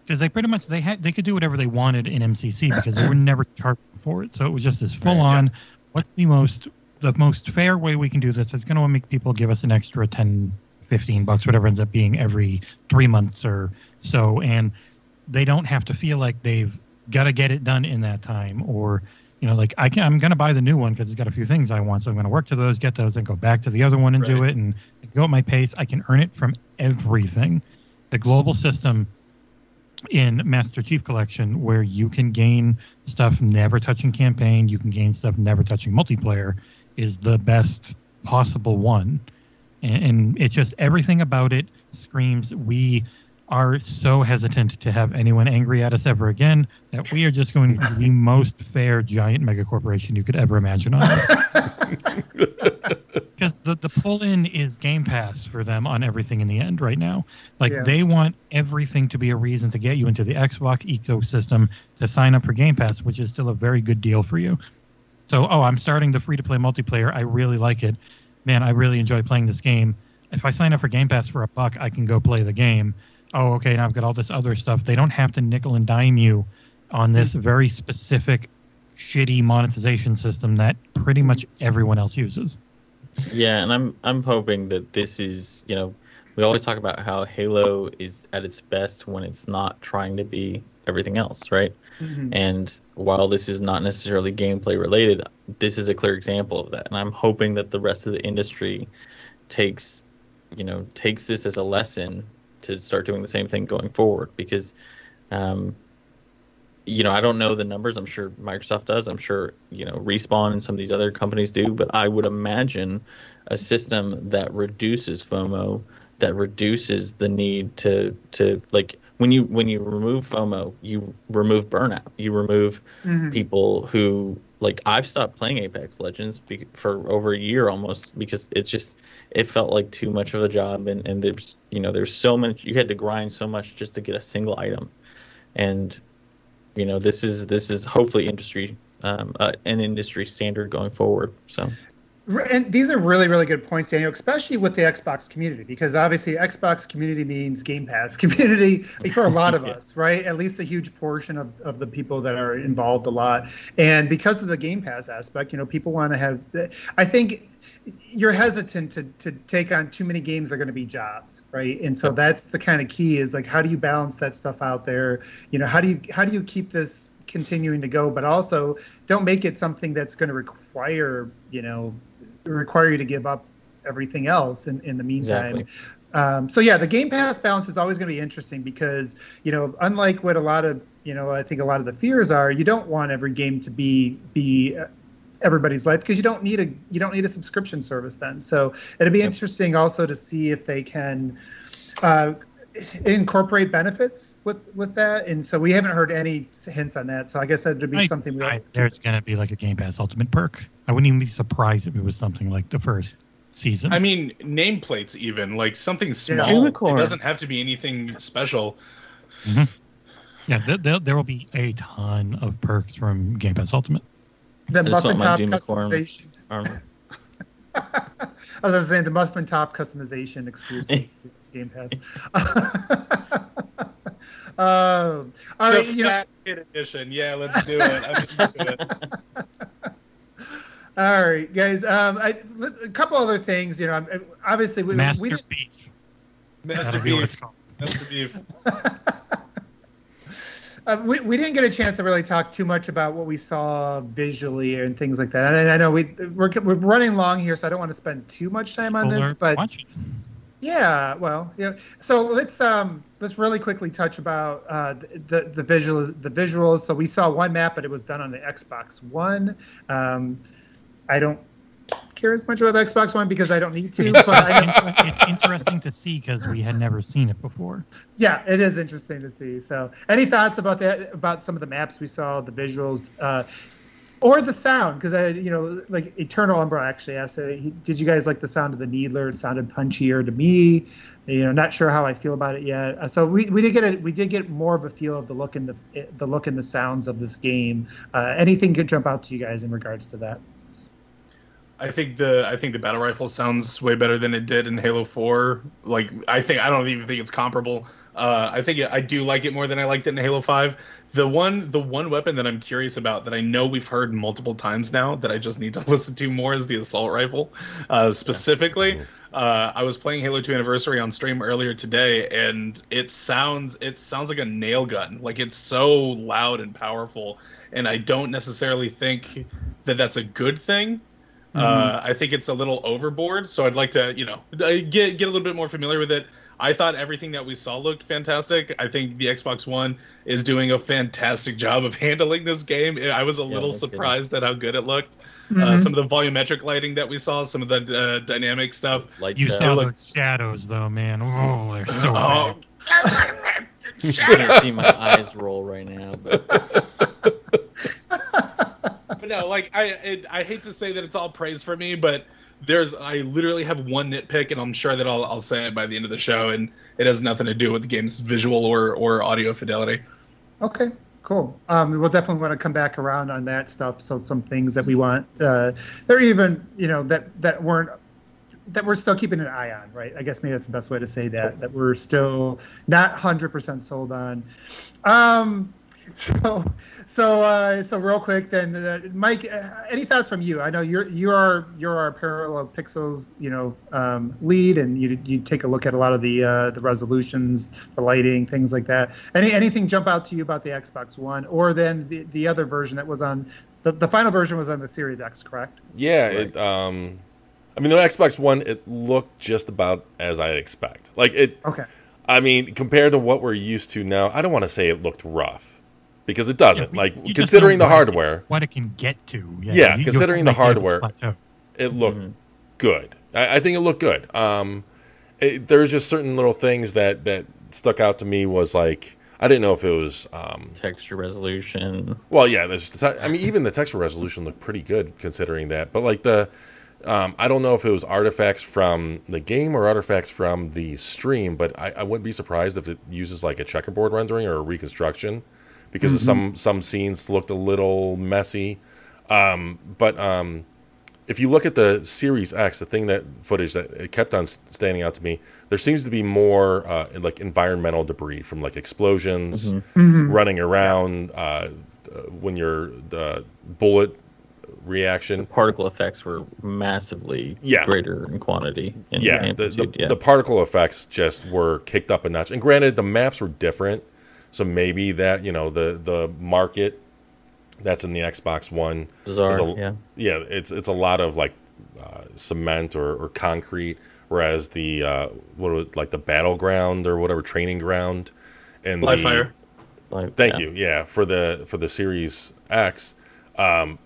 because they pretty much they had they could do whatever they wanted in MCC because they were never charged for it. So it was just this full on. What's the most the most fair way we can do this? It's going to make people give us an extra 10, 15 bucks, whatever ends up being every three months or so, and they don't have to feel like they've got to get it done in that time or. You know, like I can, I'm going to buy the new one because it's got a few things I want. So I'm going to work to those, get those, and go back to the other one and do it, and go at my pace. I can earn it from everything. The global system in Master Chief Collection where you can gain stuff never touching campaign, you can gain stuff never touching multiplayer is the best possible one. And, and it's just everything about it screams we are so hesitant to have anyone angry at us ever again that we are just going to be the most fair giant mega corporation you could ever imagine on because the, the pull in is game pass for them on everything in the end right now. Like Yeah. they want everything to be a reason to get you into the xbox ecosystem to sign up for game pass which is still a very good deal for you. So oh i'm starting the free to play multiplayer. I really like it man i really enjoy playing this game. If i sign up for game pass for a buck i can go play the game. Oh okay now i've got all this other stuff. They don't have to nickel and dime you on this very specific shitty monetization system that pretty much everyone else uses. Yeah, and I'm I'm hoping that this is you know we always talk about how Halo is at its best when it's not trying to be everything else, right? Mhm. And while this is not necessarily gameplay related, this is a clear example of that. And I'm hoping that the rest of the industry takes, you know, takes this as a lesson to start doing the same thing going forward. Because, um, you know, I don't know the numbers. I'm sure Microsoft does. I'm sure you know Respawn and some of these other companies do. But I would imagine a system that reduces FOMO, that reduces the need to to like when you when you remove FOMO, you remove burnout. You remove Mhm. people who like I've stopped playing Apex Legends be, for over a year almost because it's just it felt like too much of a job and and there's you know there's so much you had to grind so much just to get a single item, and you know this is this is hopefully industry um, uh, an industry standard going forward. So And these are really, really good points, Daniel, especially with the Xbox community, because obviously Xbox community means Game Pass community for a lot of Yeah. us, right? At least a huge portion of, of the people that are involved a lot. And because of the Game Pass aspect, you know, people want to have, I think you're hesitant to, to take on too many games that are going to be jobs, right? And so that's the kind of key is like, how do you balance that stuff out there? You know, how do you, how do you keep this continuing to go, but also don't make it something that's going to require, you know, require you to give up everything else in, in the meantime. Exactly. Um, so yeah, the Game Pass balance is always going to be interesting because you know, unlike what a lot of you know, I think a lot of the fears are, you don't want every game to be be uh, everybody's life because you don't need a you don't need a subscription service then. So it'd be Yep. interesting also to see if they can. Uh, incorporate benefits with with that and so we haven't heard any hints on that so i guess that would be I- something we I- there's going to be like a Game Pass Ultimate perk. I wouldn't even be surprised if it was something like the first season. I mean, nameplates even like something small. Unicorn. It doesn't have to be anything special. Mm-hmm. yeah, there, there, there will be a ton of perks from Game Pass Ultimate. the I muffin top customization I was saying the Muffin Top customization exclusive to Game Pass. um, all right, the you know, kid edition. Yeah, let's do it. I'm into it. all right, guys. Um, I, a couple other things. You know, obviously we, Master we didn't, Beef. Master That'll be what it's Beef. Master Beef. uh, we, we didn't get a chance to really talk too much about what we saw visually and things like that. And I know we we're, we're running long here, so I don't want to spend too much time on People this. are But watching. Yeah, well, yeah. So let's um let's really quickly touch about uh the the visuals the visuals. So we saw one map, but it was done on the Xbox One. Um, I don't care as much about the Xbox One because I don't need to. But I know, it's interesting to see because we had never seen it before. yeah, it is interesting to see. So, any thoughts about that? About some of the maps we saw, the visuals, uh, or the sound? Because I, you know, like Eternal Umbra actually asked, did you guys like the sound of the Needler? It sounded punchier to me. You know, not sure how I feel about it yet. Uh, so we, we did get a we did get more of a feel of the look and the the look and the sounds of this game. Uh, anything could jump out to you guys in regards to that? I think the I think the battle rifle sounds way better than it did in Halo Four. Like I think I don't even think it's comparable. Uh, I think I do like it more than I liked it in Halo Five. The one the one weapon that I'm curious about that I know we've heard multiple times now that I just need to listen to more is the assault rifle. Uh, specifically, uh, I was playing Halo Two Anniversary on stream earlier today, and it sounds it sounds like a nail gun. Like it's so loud and powerful, and I don't necessarily think that that's a good thing. Uh, I think it's a little overboard, so I'd like to, you know, uh, get get a little bit more familiar with it. I thought everything that we saw looked fantastic. I think the Xbox One is doing a fantastic job of handling this game. I was a Yeah, little no kidding. surprised at how good it looked. Uh, Mhm. some of the volumetric lighting that we saw, some of the uh, dynamic stuff. like You uh, saw like- those shadows, though, man. Oh, they're so Oh, you can't see my eyes roll right now. But but no, like I, it, I hate to say that it's all praise for me, but there's I literally have one nitpick, and I'm sure that I'll I'll say it by the end of the show, and it has nothing to do with the game's visual or or audio fidelity. Okay, cool. Um, we'll definitely want to come back around on that stuff. So some things that we want, uh, they're even, you know, that that weren't that we're still keeping an eye on, right? I guess maybe that's the best way to say that. That we're still not hundred percent sold on. Um, So, so, uh, so real quick then, uh, Mike, uh, any thoughts from you? I know you're you are you're our Parallel Pixels, you know, um, lead, and you you take a look at a lot of the uh, the resolutions, the lighting, things like that. Any anything jump out to you about the Xbox One, or then the the other version that was on the the final version was on the Series X, correct? Yeah, it um I mean the Xbox One it looked just about as I'd expect. Like it Okay. I mean, compared to what we're used to now, I don't want to say it looked rough because it doesn't. Yeah, like you considering the what it- hardware, what it can get to. Yeah, Yeah, you- considering the right there at hardware. it looked Mhm. good. I, I think it looked good. Um, it, there's just certain little things that that stuck out to me was like I didn't know if it was um, Texture resolution. well, yeah. There's the te- I mean, even the texture resolution looked pretty good considering that. But like the, um, I don't know if it was artifacts from the game or artifacts from the stream. But I, I wouldn't be surprised if it uses like a checkerboard rendering or a reconstruction, because some some scenes looked a little messy. Um, but um, if you look at the Series X, the thing that footage that it kept on standing out to me, there seems to be more uh, like environmental debris from like explosions, Mhm. running around uh, uh, when your uh, bullet reaction. Particle effects were massively Yeah. greater in quantity. And Yeah, the, the, yeah. the particle effects just were kicked up a notch. And granted, the maps were different, so maybe that you know the the market that's in the Xbox One Bazaar. is a- yeah. yeah, it's it's a lot of like uh, cement or, or concrete, whereas the uh, what was, like the battleground or whatever training ground and Live the, fire. Like, Thank yeah. you. Yeah, for the for the Series X, um,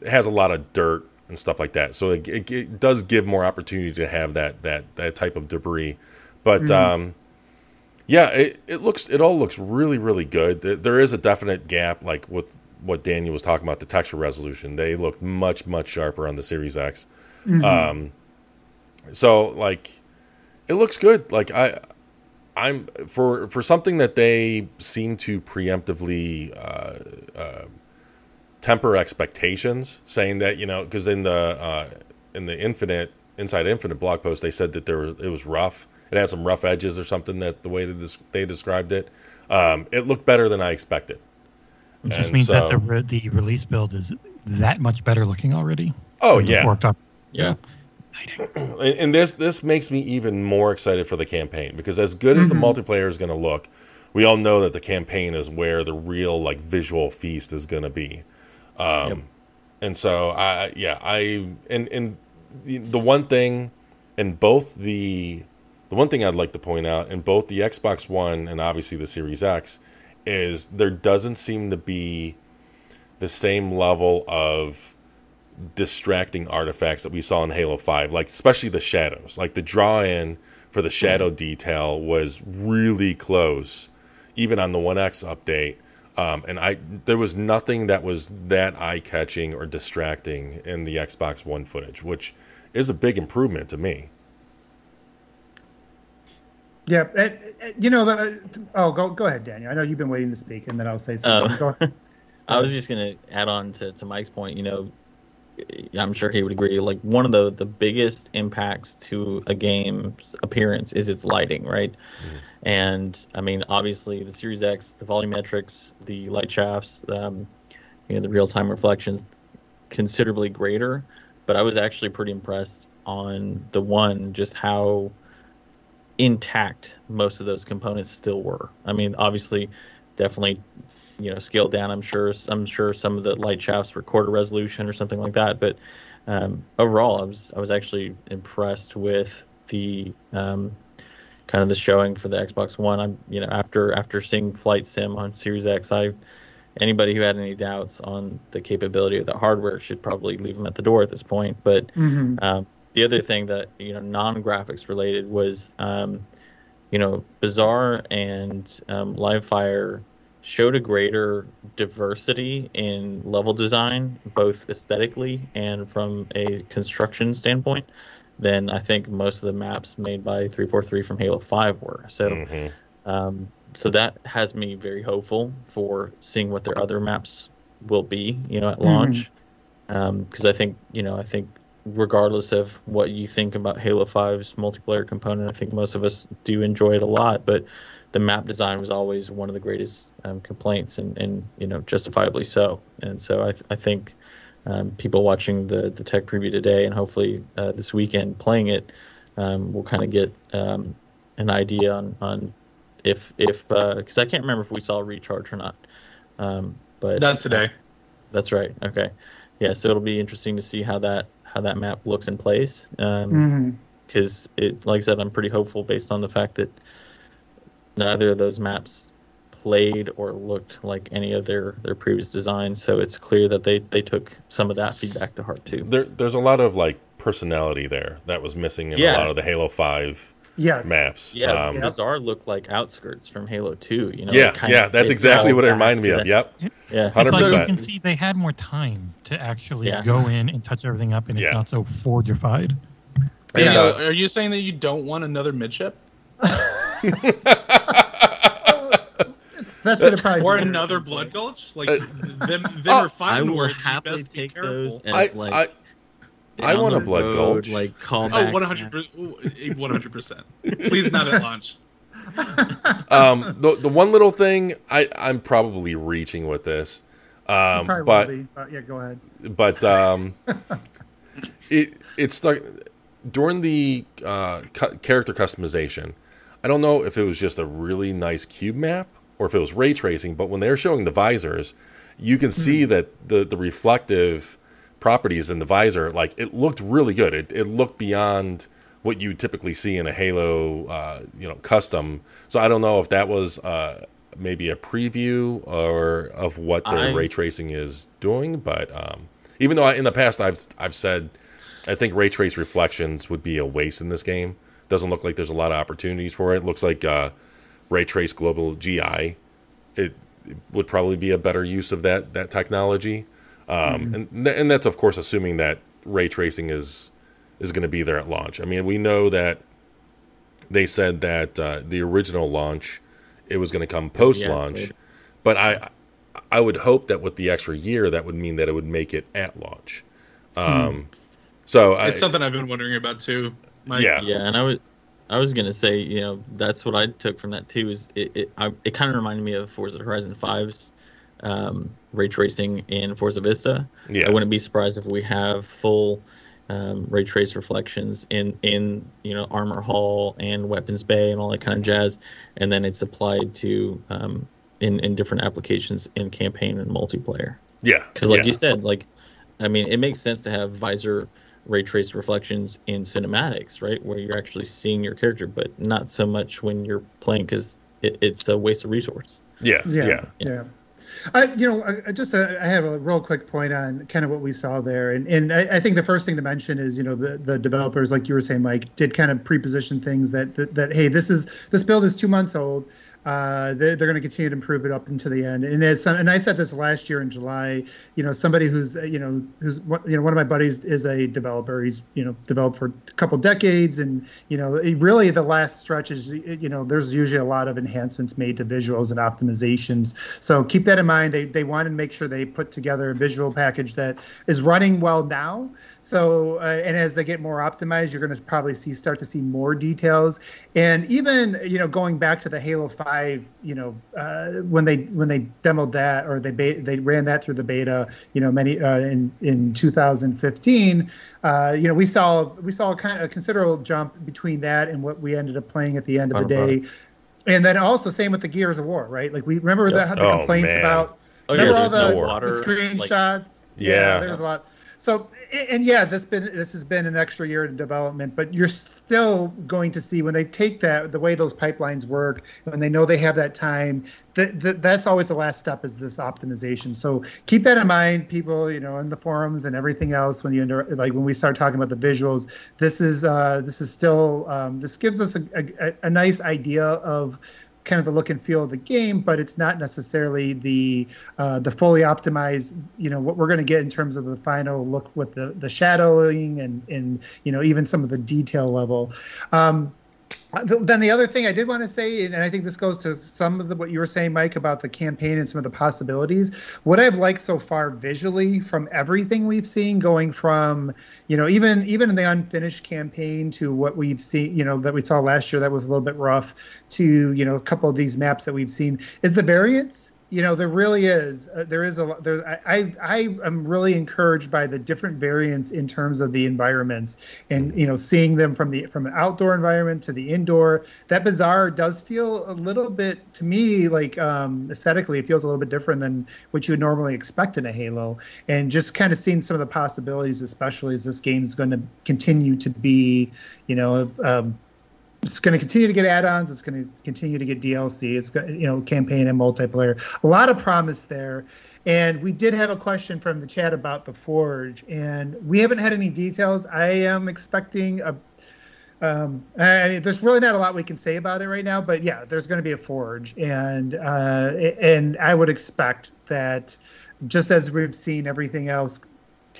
it has a lot of dirt and stuff like that. So it, it, it does give more opportunity to have that that that type of debris. But um, yeah, it, it looks it all looks really really good. There- is a definite gap, like with what Daniel was talking about, the texture resolution. They look much much sharper on the Series X. Um, so like, it looks good. Like I. I'm for for something that they seem to preemptively uh, uh, temper expectations, saying that you know because in the uh, in the Infinite Inside Infinite blog post they said that there was, it was rough. It has some rough edges or something that the way that they described it. Um, it looked better than I expected. It just And means that the re- the release build is that much better looking already. Oh yeah, worked up. Yeah. It's exciting. and, and this this makes me even more excited for the campaign because as good as the multiplayer is going to look, we all know that the campaign is where the real like visual feast is going to be. Um, Yep. And so I yeah I and and the, the one thing in both the the one thing I'd like to point out in both the Xbox One and obviously the Series X is there doesn't seem to be the same level of distracting artifacts that we saw in Halo 5, like especially the shadows. Like the draw in for the shadow detail was really close, even on the 1X update. Um, and I there was nothing that was that eye catching or distracting in the Xbox One footage, which is a big improvement to me. Yeah, eh, eh, you know, the, oh, go go ahead, Daniel. I know you've been waiting to speak, and then I'll say something. Oh. Go- I was just gonna add on to, to Mike's point. You know, I'm sure he would agree. Like one of the the biggest impacts to a game's appearance is its lighting, right? And I mean, obviously, the Series X, the volumetrics, the light shafts, um, you know, the real time reflections, considerably greater. But I was actually pretty impressed on the one, just how intact most of those components still were. I mean, obviously, definitely you know scaled down i'm sure i'm sure some of the light shafts were quarter resolution or something like that but um, overall i was i was actually impressed with the um, kind of the showing for the xbox one i'm you know after after seeing flight sim on series x i anybody who had any doubts on the capability of the hardware should probably leave them at the door at this point but Mhm. um, the other thing that you know non-graphics related was um, you know Bazaar and um, livefire showed a greater diversity in level design both aesthetically and from a construction standpoint than i think most of the maps made by 343 from halo 5 were so Mhm. um, so that has me very hopeful for seeing what their other maps will be, you know, at launch. Because I think, you know, I think regardless of what you think about Halo 5's multiplayer component, I think most of us do enjoy it a lot. But the map design was always one of the greatest um, complaints, and, and you know justifiably so. And so I, I think um, people watching the the tech preview today and hopefully uh, this weekend playing it um, will kind of get um, an idea on on if if because I can't remember if we saw recharge or not. Um, but Not today. that's right. Okay. Yeah. So it'll be interesting to see how that how that map looks in place. Um, Mhm. because it's like I said, I'm pretty hopeful based on the fact that neither of those maps played or looked like any of their their previous designs. So it's clear that they they took some of that feedback to heart too. There, there's a lot of like personality there that was missing in Yeah. a lot of the Halo Five Yes. maps. Yeah, Um, Yep. Bazaar looked like outskirts from Halo 2. You know, yeah, it kinda- yeah, that's exactly what it reminded me of. that- Yep. Yeah, 100%. you can see they had more time to actually Yeah. go in and touch everything up, and it's Yeah. not so forgified. And, Daniel, uh, are you saying that you don't want another midship that's gonna probably or another blood gulch? Like Uh, them, them oh, are fine I will happily take those as I, like I, I want a blood road, gulch. like call Oh, back 100 100 percent. Please not at launch. um, the the one little thing I I'm probably reaching with this, um, but will be, but yeah, go ahead. but um, it it's stuck during the uh, cu- character customization. I don't know if it was just a really nice cube map or if it was ray tracing, but when they're showing the visors, you can see that the the reflective properties in the visor, like it looked really good. It it looked beyond what you typically see in a Halo, uh, you know, custom. So I don't know if that was uh, maybe a preview or of what their I- ray tracing is doing. But um, even though I, in the past I've I've said I think ray trace reflections would be a waste in this game. Doesn't look like there's a lot of opportunities for it. Looks like uh, ray trace global GI. It, it would probably be a better use of that that technology. Um, and th- and that's of course assuming that ray tracing is is going to be there at launch. I mean, we know that they said that uh, the original launch it was going to come post launch, later. but I I would hope that with the extra year that would mean that it would make it at launch. Um, So I, It's something I've been wondering about too. Mike. yeah, Yeah, and I was I was gonna say, you know, that's what I took from that too. Is it it, I, it kind of reminded me of Forza Horizon 5's um, ray tracing in Forza Vista. yeah, I wouldn't be surprised if we have full um, ray trace reflections in in you know armor hall and weapons bay and all that kind of jazz, and then it's applied to um, in in different applications in campaign and multiplayer. yeah. Because, like yeah. you said, like, I mean, it makes sense to have visor ray trace reflections in cinematics, right, where you're actually seeing your character, but not so much when you're playing because it, it's a waste of resource. yeah, Yeah, yeah, yeah. I, you know, I, just uh, I have a real quick point on kind of what we saw there, and and I, I think the first thing to mention is you know the the developers, like you were saying, Mike, did kind of pre-position things that that, that hey, this is this build is two months old. Uh, they're, they're going to continue to improve it up into the end. And as some, and I said this last year in July. You know, somebody who's you know who's you know one of my buddies is a developer. He's you know developed for a couple decades, and you know really the last stretch is you know there's usually a lot of enhancements made to visuals and optimizations. So keep that in mind. They they wanted to make sure they put together a visual package that is running well now. So uh, and as they get more optimized, you're going to probably see start to see more details. And even you know going back to the Halo Five, you know uh, when they when they demoed that or they be- they ran that through the beta, you know many uh, in in 2015, uh, you know we saw we saw a kind of a considerable jump between that and what we ended up playing at the end of the day. And then also same with the Gears of War, right? Like we remember Yeah. the, the Oh, complaints man. about Oh, Remember all there's the, no like- screenshots? Yeah. there's a lot. So, and- yeah, this been this has been an extra year in development, but you're still going to see when they take that the way those pipelines work, when they know they have that time, that, that that's always the last step is this optimization. So keep that in mind, people. You know, in the forums and everything else. When you like when we start talking about the visuals, this is uh, this is still um, this gives us a, a, a nice idea of kind of the look and feel of the game, but it's not necessarily the uh, the fully optimized. You know what we're going to get in terms of the final look with the the shadowing and and you know even some of the detail level. Um, Uh, then the other thing I did want to say, and I think this goes to some of the, what you were saying, Mike, about the campaign and some of the possibilities. What I've liked so far visually from everything we've seen, going from you know even even in the unfinished campaign to what we've seen, you know that we saw last year that was a little bit rough, to you know a couple of these maps that we've seen, is the variance you know there really is uh, there is a lot there I, I i am really encouraged by the different variants in terms of the environments and you know seeing them from the from an outdoor environment to the indoor. That bazaar does feel a little bit to me like um aesthetically it feels a little bit different than what you would normally expect in a halo. And just kind of seeing some of the possibilities especially as this game is going to continue to be you know um, it's going to continue to get add-ons. It's going to continue to get DLC. It's got you know campaign and multiplayer. A lot of promise there. And we did have a question from the chat about the Forge, and we haven't had any details. I am expecting a. Um, I, there's really not a lot we can say about it right now, but yeah, there's going to be a Forge, and uh, and I would expect that, just as we've seen everything else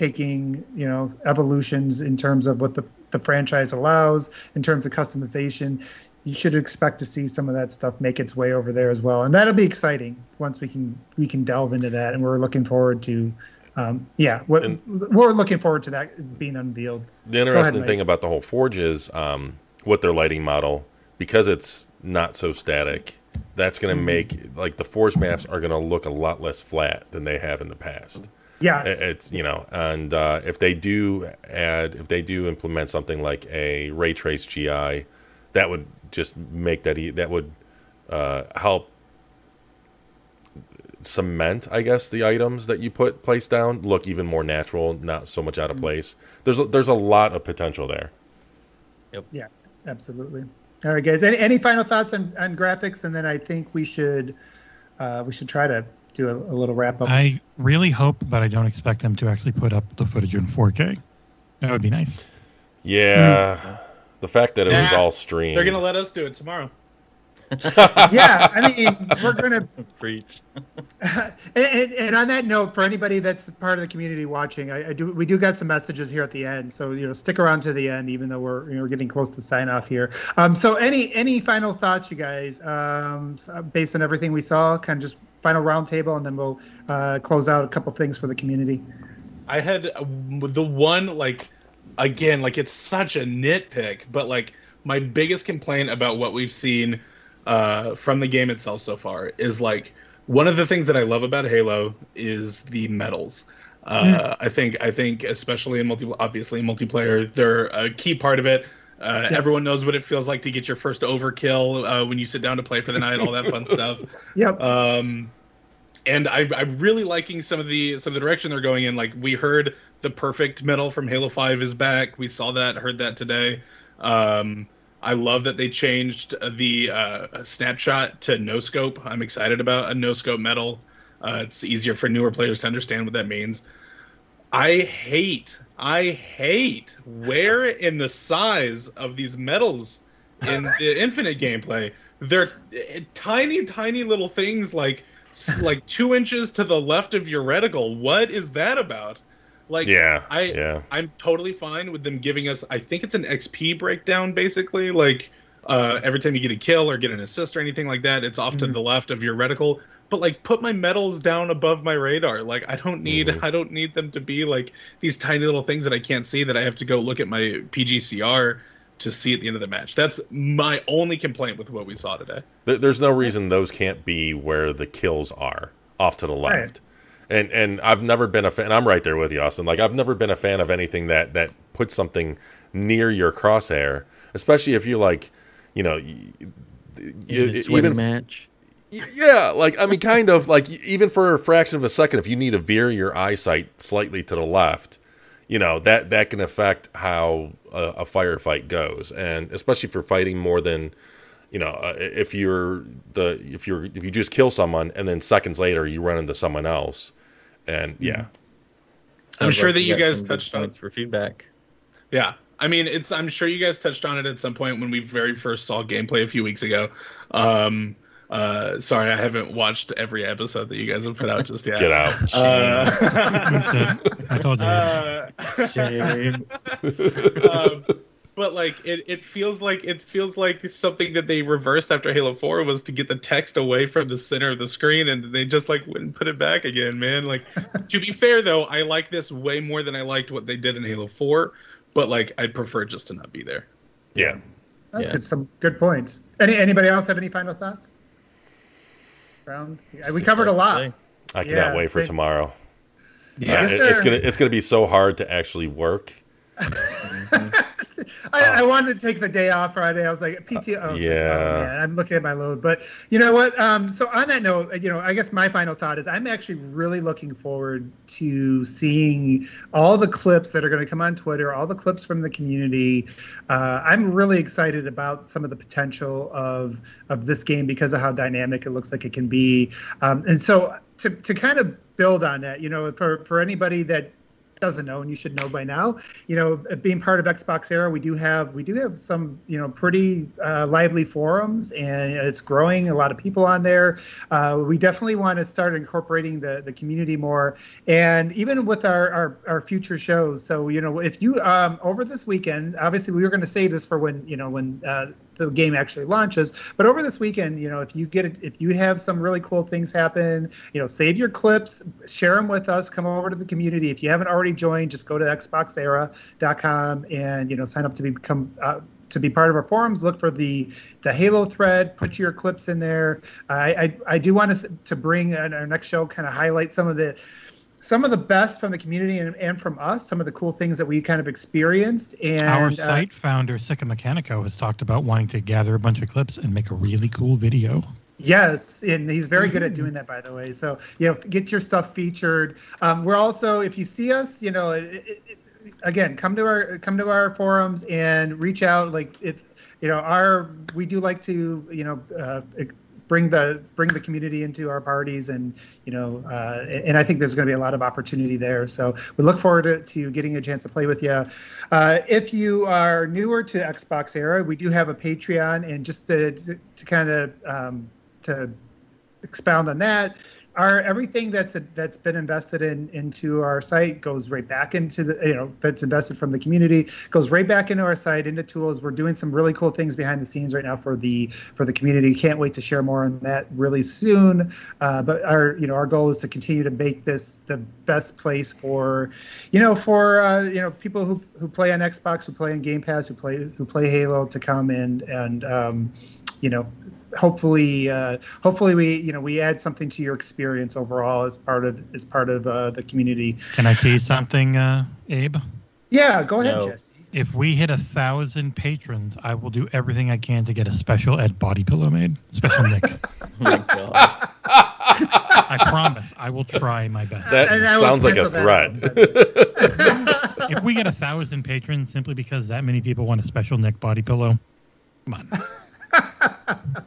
taking you know evolutions in terms of what the the franchise allows in terms of customization. You should expect to see some of that stuff make its way over there as well. And that'll be exciting once we can we can delve into that. And we're looking forward to um, yeah what, And- we're looking forward to that being unveiled. The interesting Mike. thing about the whole Forge is um, with their lighting model, because it's not so static, that's going to make like the Forge maps are going to look a lot less flat than they have in the past. Yes It's you know, and uh, if they do add, if they do implement something like a ray trace GI, that would just make that e- that would uh, help cement, I guess, the items that you put place down look even more natural, not so much out of place. There's a, there's a lot of potential there. Yep. yeah absolutely all right guys any, any final thoughts on, on graphics and then i think we should uh, we should try to do a, a little wrap up I really hope, but I don't expect them to actually put up the footage in 4K. That would be nice. Yeah, the fact that it was all streamed. They're gonna let us do it tomorrow. yeah i mean we're gonna Preach. and, and, and on that note, for anybody that's part of the community watching, I, I do we do got some messages here at the end, so you know stick around to the end, even though we're you know we're getting close to sign off here. Um, so any any final thoughts, you guys, um, based on everything we saw, kind of just final roundtable, and then we'll uh, close out a couple things for the community. I had uh, the one like again like it's such a nitpick, but like my biggest complaint about what we've seen uh, from the game itself so far is like one of the things that I love about Halo is the medals. Uh, I think I think especially in multi obviously in multiplayer they're a key part of it. Uh, Yes. Everyone knows what it feels like to get your first overkill uh, when you sit down to play for the night, all that fun stuff. Yep. Um, and I, I'm really liking some of the some of the direction they're going in. Like we heard the perfect medal from Halo Five is back. We saw that, heard that today. Um, I love that they changed the uh, snapshot to no scope. I'm excited about a no scope medal. Uh, it's easier for newer players to understand what that means. I hate, I hate where in the size of these medals in the infinite gameplay. They're eh, tiny, tiny little things like like two inches to the left of your reticle. What is that about? Like, yeah, I- yeah. I'm totally fine with them giving us. I think it's an XP breakdown, basically. Like uh, every time you get a kill or get an assist or anything like that, it's off to Mhm. the left of your reticle. But like, put my medals down above my radar. Like, I don't need. Mhm. I don't need them to be like these tiny little things that I can't see that I have to go look at my PGCR to see at the end of the match. That's my only complaint with what we saw today. There's no reason those can't be where the kills are, off to the Right. left. And and I've never been a fan. I'm right there with you, Austin. Like I've never been a fan of anything that that puts something near your crosshair, especially if you like, you know, y- y- a even match. Y- Yeah, like I mean, kind of like even for a fraction of a second, if you need to veer your eyesight slightly to the left, you know that that can affect how a, a firefight goes, and especially for fighting more than, you know, uh, if you're the if you're if you just kill someone and then seconds later you run into someone else, and yeah, I'm sure like that you guys touched on- points for feedback. Yeah. I mean, it's. I'm sure you guys touched on it at some point when we very first saw gameplay a few weeks ago. Um, uh, sorry, I haven't watched every episode that you guys have put out just yet. get out. Uh, I told you. uh, Shame. um, but like it, it feels like it feels like something that they reversed after Halo 4 was to get the text away from the center of the screen and they just like wouldn't put it back again, man. Like to be fair though, I like this way more than I liked what they did in Halo 4, but like I'd prefer just to not be there. Yeah. That's Yeah. good. Some good points. Any anybody else have any final thoughts? Round. Yeah, we covered a lot. I cannot Yeah, wait for same. tomorrow. Yeah. Uh, it- it's gonna it's gonna be so hard to actually work. I, I wanted to take the day off Friday. I was like, PTO. I was like, Yeah. oh, man, I'm looking at my load. But you know what? Um, so on that note, you know, I guess my final thought is I'm actually really looking forward to seeing all the clips that are going to come on Twitter, all the clips from the community. Uh, I'm really excited about some of the potential of of this game because of how dynamic it looks like it can be. Um, and so to to kind of build on that, you know, for for anybody that doesn't know, and you should know by now. You know, being part of Xbox Era, we do have we do have some you know pretty uh, lively forums, and it's growing. A lot of people on there. Uh, we definitely want to start incorporating the the community more, and even with our our, our future shows. So you know, if you um, over this weekend, obviously we were going to save this for when you know when. Uh, the game actually launches. But over this weekend, you know, if you get it, if you have some really cool things happen, you know, save your clips, share them with us, come over to the community. If you haven't already joined, just go to xboxera.com and you know sign up to become. Uh, to be part of our forums, look for the the Halo thread. Put your clips in there. I I, I do want us to bring in our next show, kind of highlight some of the some of the best from the community and, and from us. Some of the cool things that we kind of experienced. And Our uh, site founder, Sikamikanico, has talked about wanting to gather a bunch of clips and make a really cool video. Yes, and he's very good at doing that, by the way. So you know, get your stuff featured. Um, we're also, if you see us, you know, it, it, it, again, come to our come to our forums and reach out. Like if you know, our we do like to, you know. Uh, bring the bring the community into our parties and you know uh, and i think there's going to be a lot of opportunity there. So we look forward to, to getting a chance to play with you uh, if you are newer to xbox era we do have a patreon and just to, to, to kind of um, to expound on that our everything that's that's been invested in into our site goes right back into the you know that's invested from the community goes right back into our site into tools. We're doing some really cool things behind the scenes right now for the for the community. Can't wait to share more on that really soon. Uh, but our you know our goal is to continue to make this the best place for you know for uh, you know people who who play on xbox who play on game pass who play who play halo to come and and um, you know hopefully uh, hopefully we you know we add something to your experience overall as part of as part of uh, the community Can I tease something, uh, Abe? yeah go ahead No. jesse If we hit a thousand patrons, I will do everything I can to get a special Ed body pillow made. Shpeshal Nick. Oh. I promise. I will try my best. That And sounds like a threat. if we get a thousand patrons simply because that many people want a Shpeshal Nick body pillow, come on.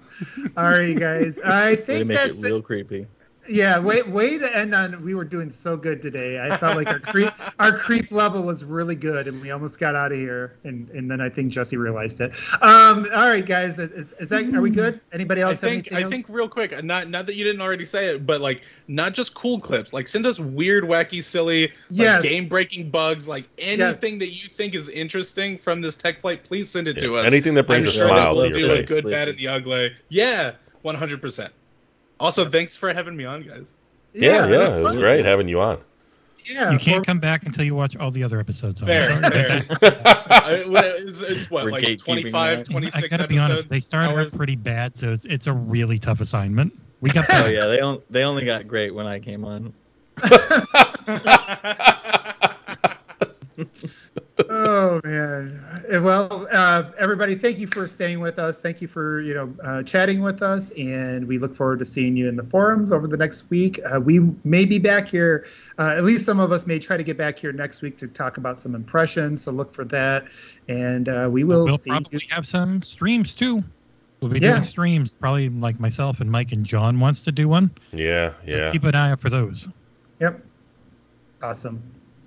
all right guys i think make it that's real creepy. Yeah way way to end on we were doing so good today i felt like our creep our creep level was really good and we almost got out of here and and then i think jesse realized it um all right guys is, is that are we good anybody I else have think anything I else? think real quick, not not that you didn't already say it, but like not just cool clips. Like send us weird, wacky, silly, like, Yes. game-breaking bugs. Like anything that you think is interesting from this tech flight, please send it to us. Anything that brings I'm a sure smile that to we'll your do face. a good, bad, and the ugly. Yeah, one hundred percent. Also, thanks for having me on, guys. Yeah, yeah, that's it was fun. great having you on. yeah You can't for- come back until you watch all the other episodes. I'm Fair, fair. I- it's, it's what We're like gatekeeping 25, 26 I gotta episodes. be honest, they started hours. pretty bad, so it's, it's a really tough assignment. We got Oh yeah, they on, they only got great when I came on. oh man Uh, well uh, everybody thank you for staying with us thank you for you know uh, chatting with us and we look forward to seeing you in the forums over the next week uh, we may be back here uh, at least some of us may try to get back here next week to talk about some impressions so look for that and uh, we will we'll see you probably have some streams too. We'll be Yeah. doing streams, probably like myself and Mike and John wants to do one. Yeah, So yeah. Keep an eye out for those. Yep. Awesome.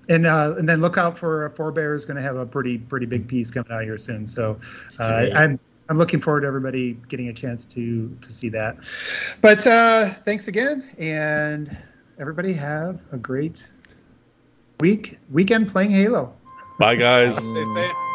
And uh, and then look out for uh, Forebear is going to have a pretty pretty big piece coming out here soon. So uh, I'm I'm looking forward to everybody getting a chance to to see that. But uh, thanks again, and everybody have a great week weekend playing Halo. Bye, guys. Stay safe.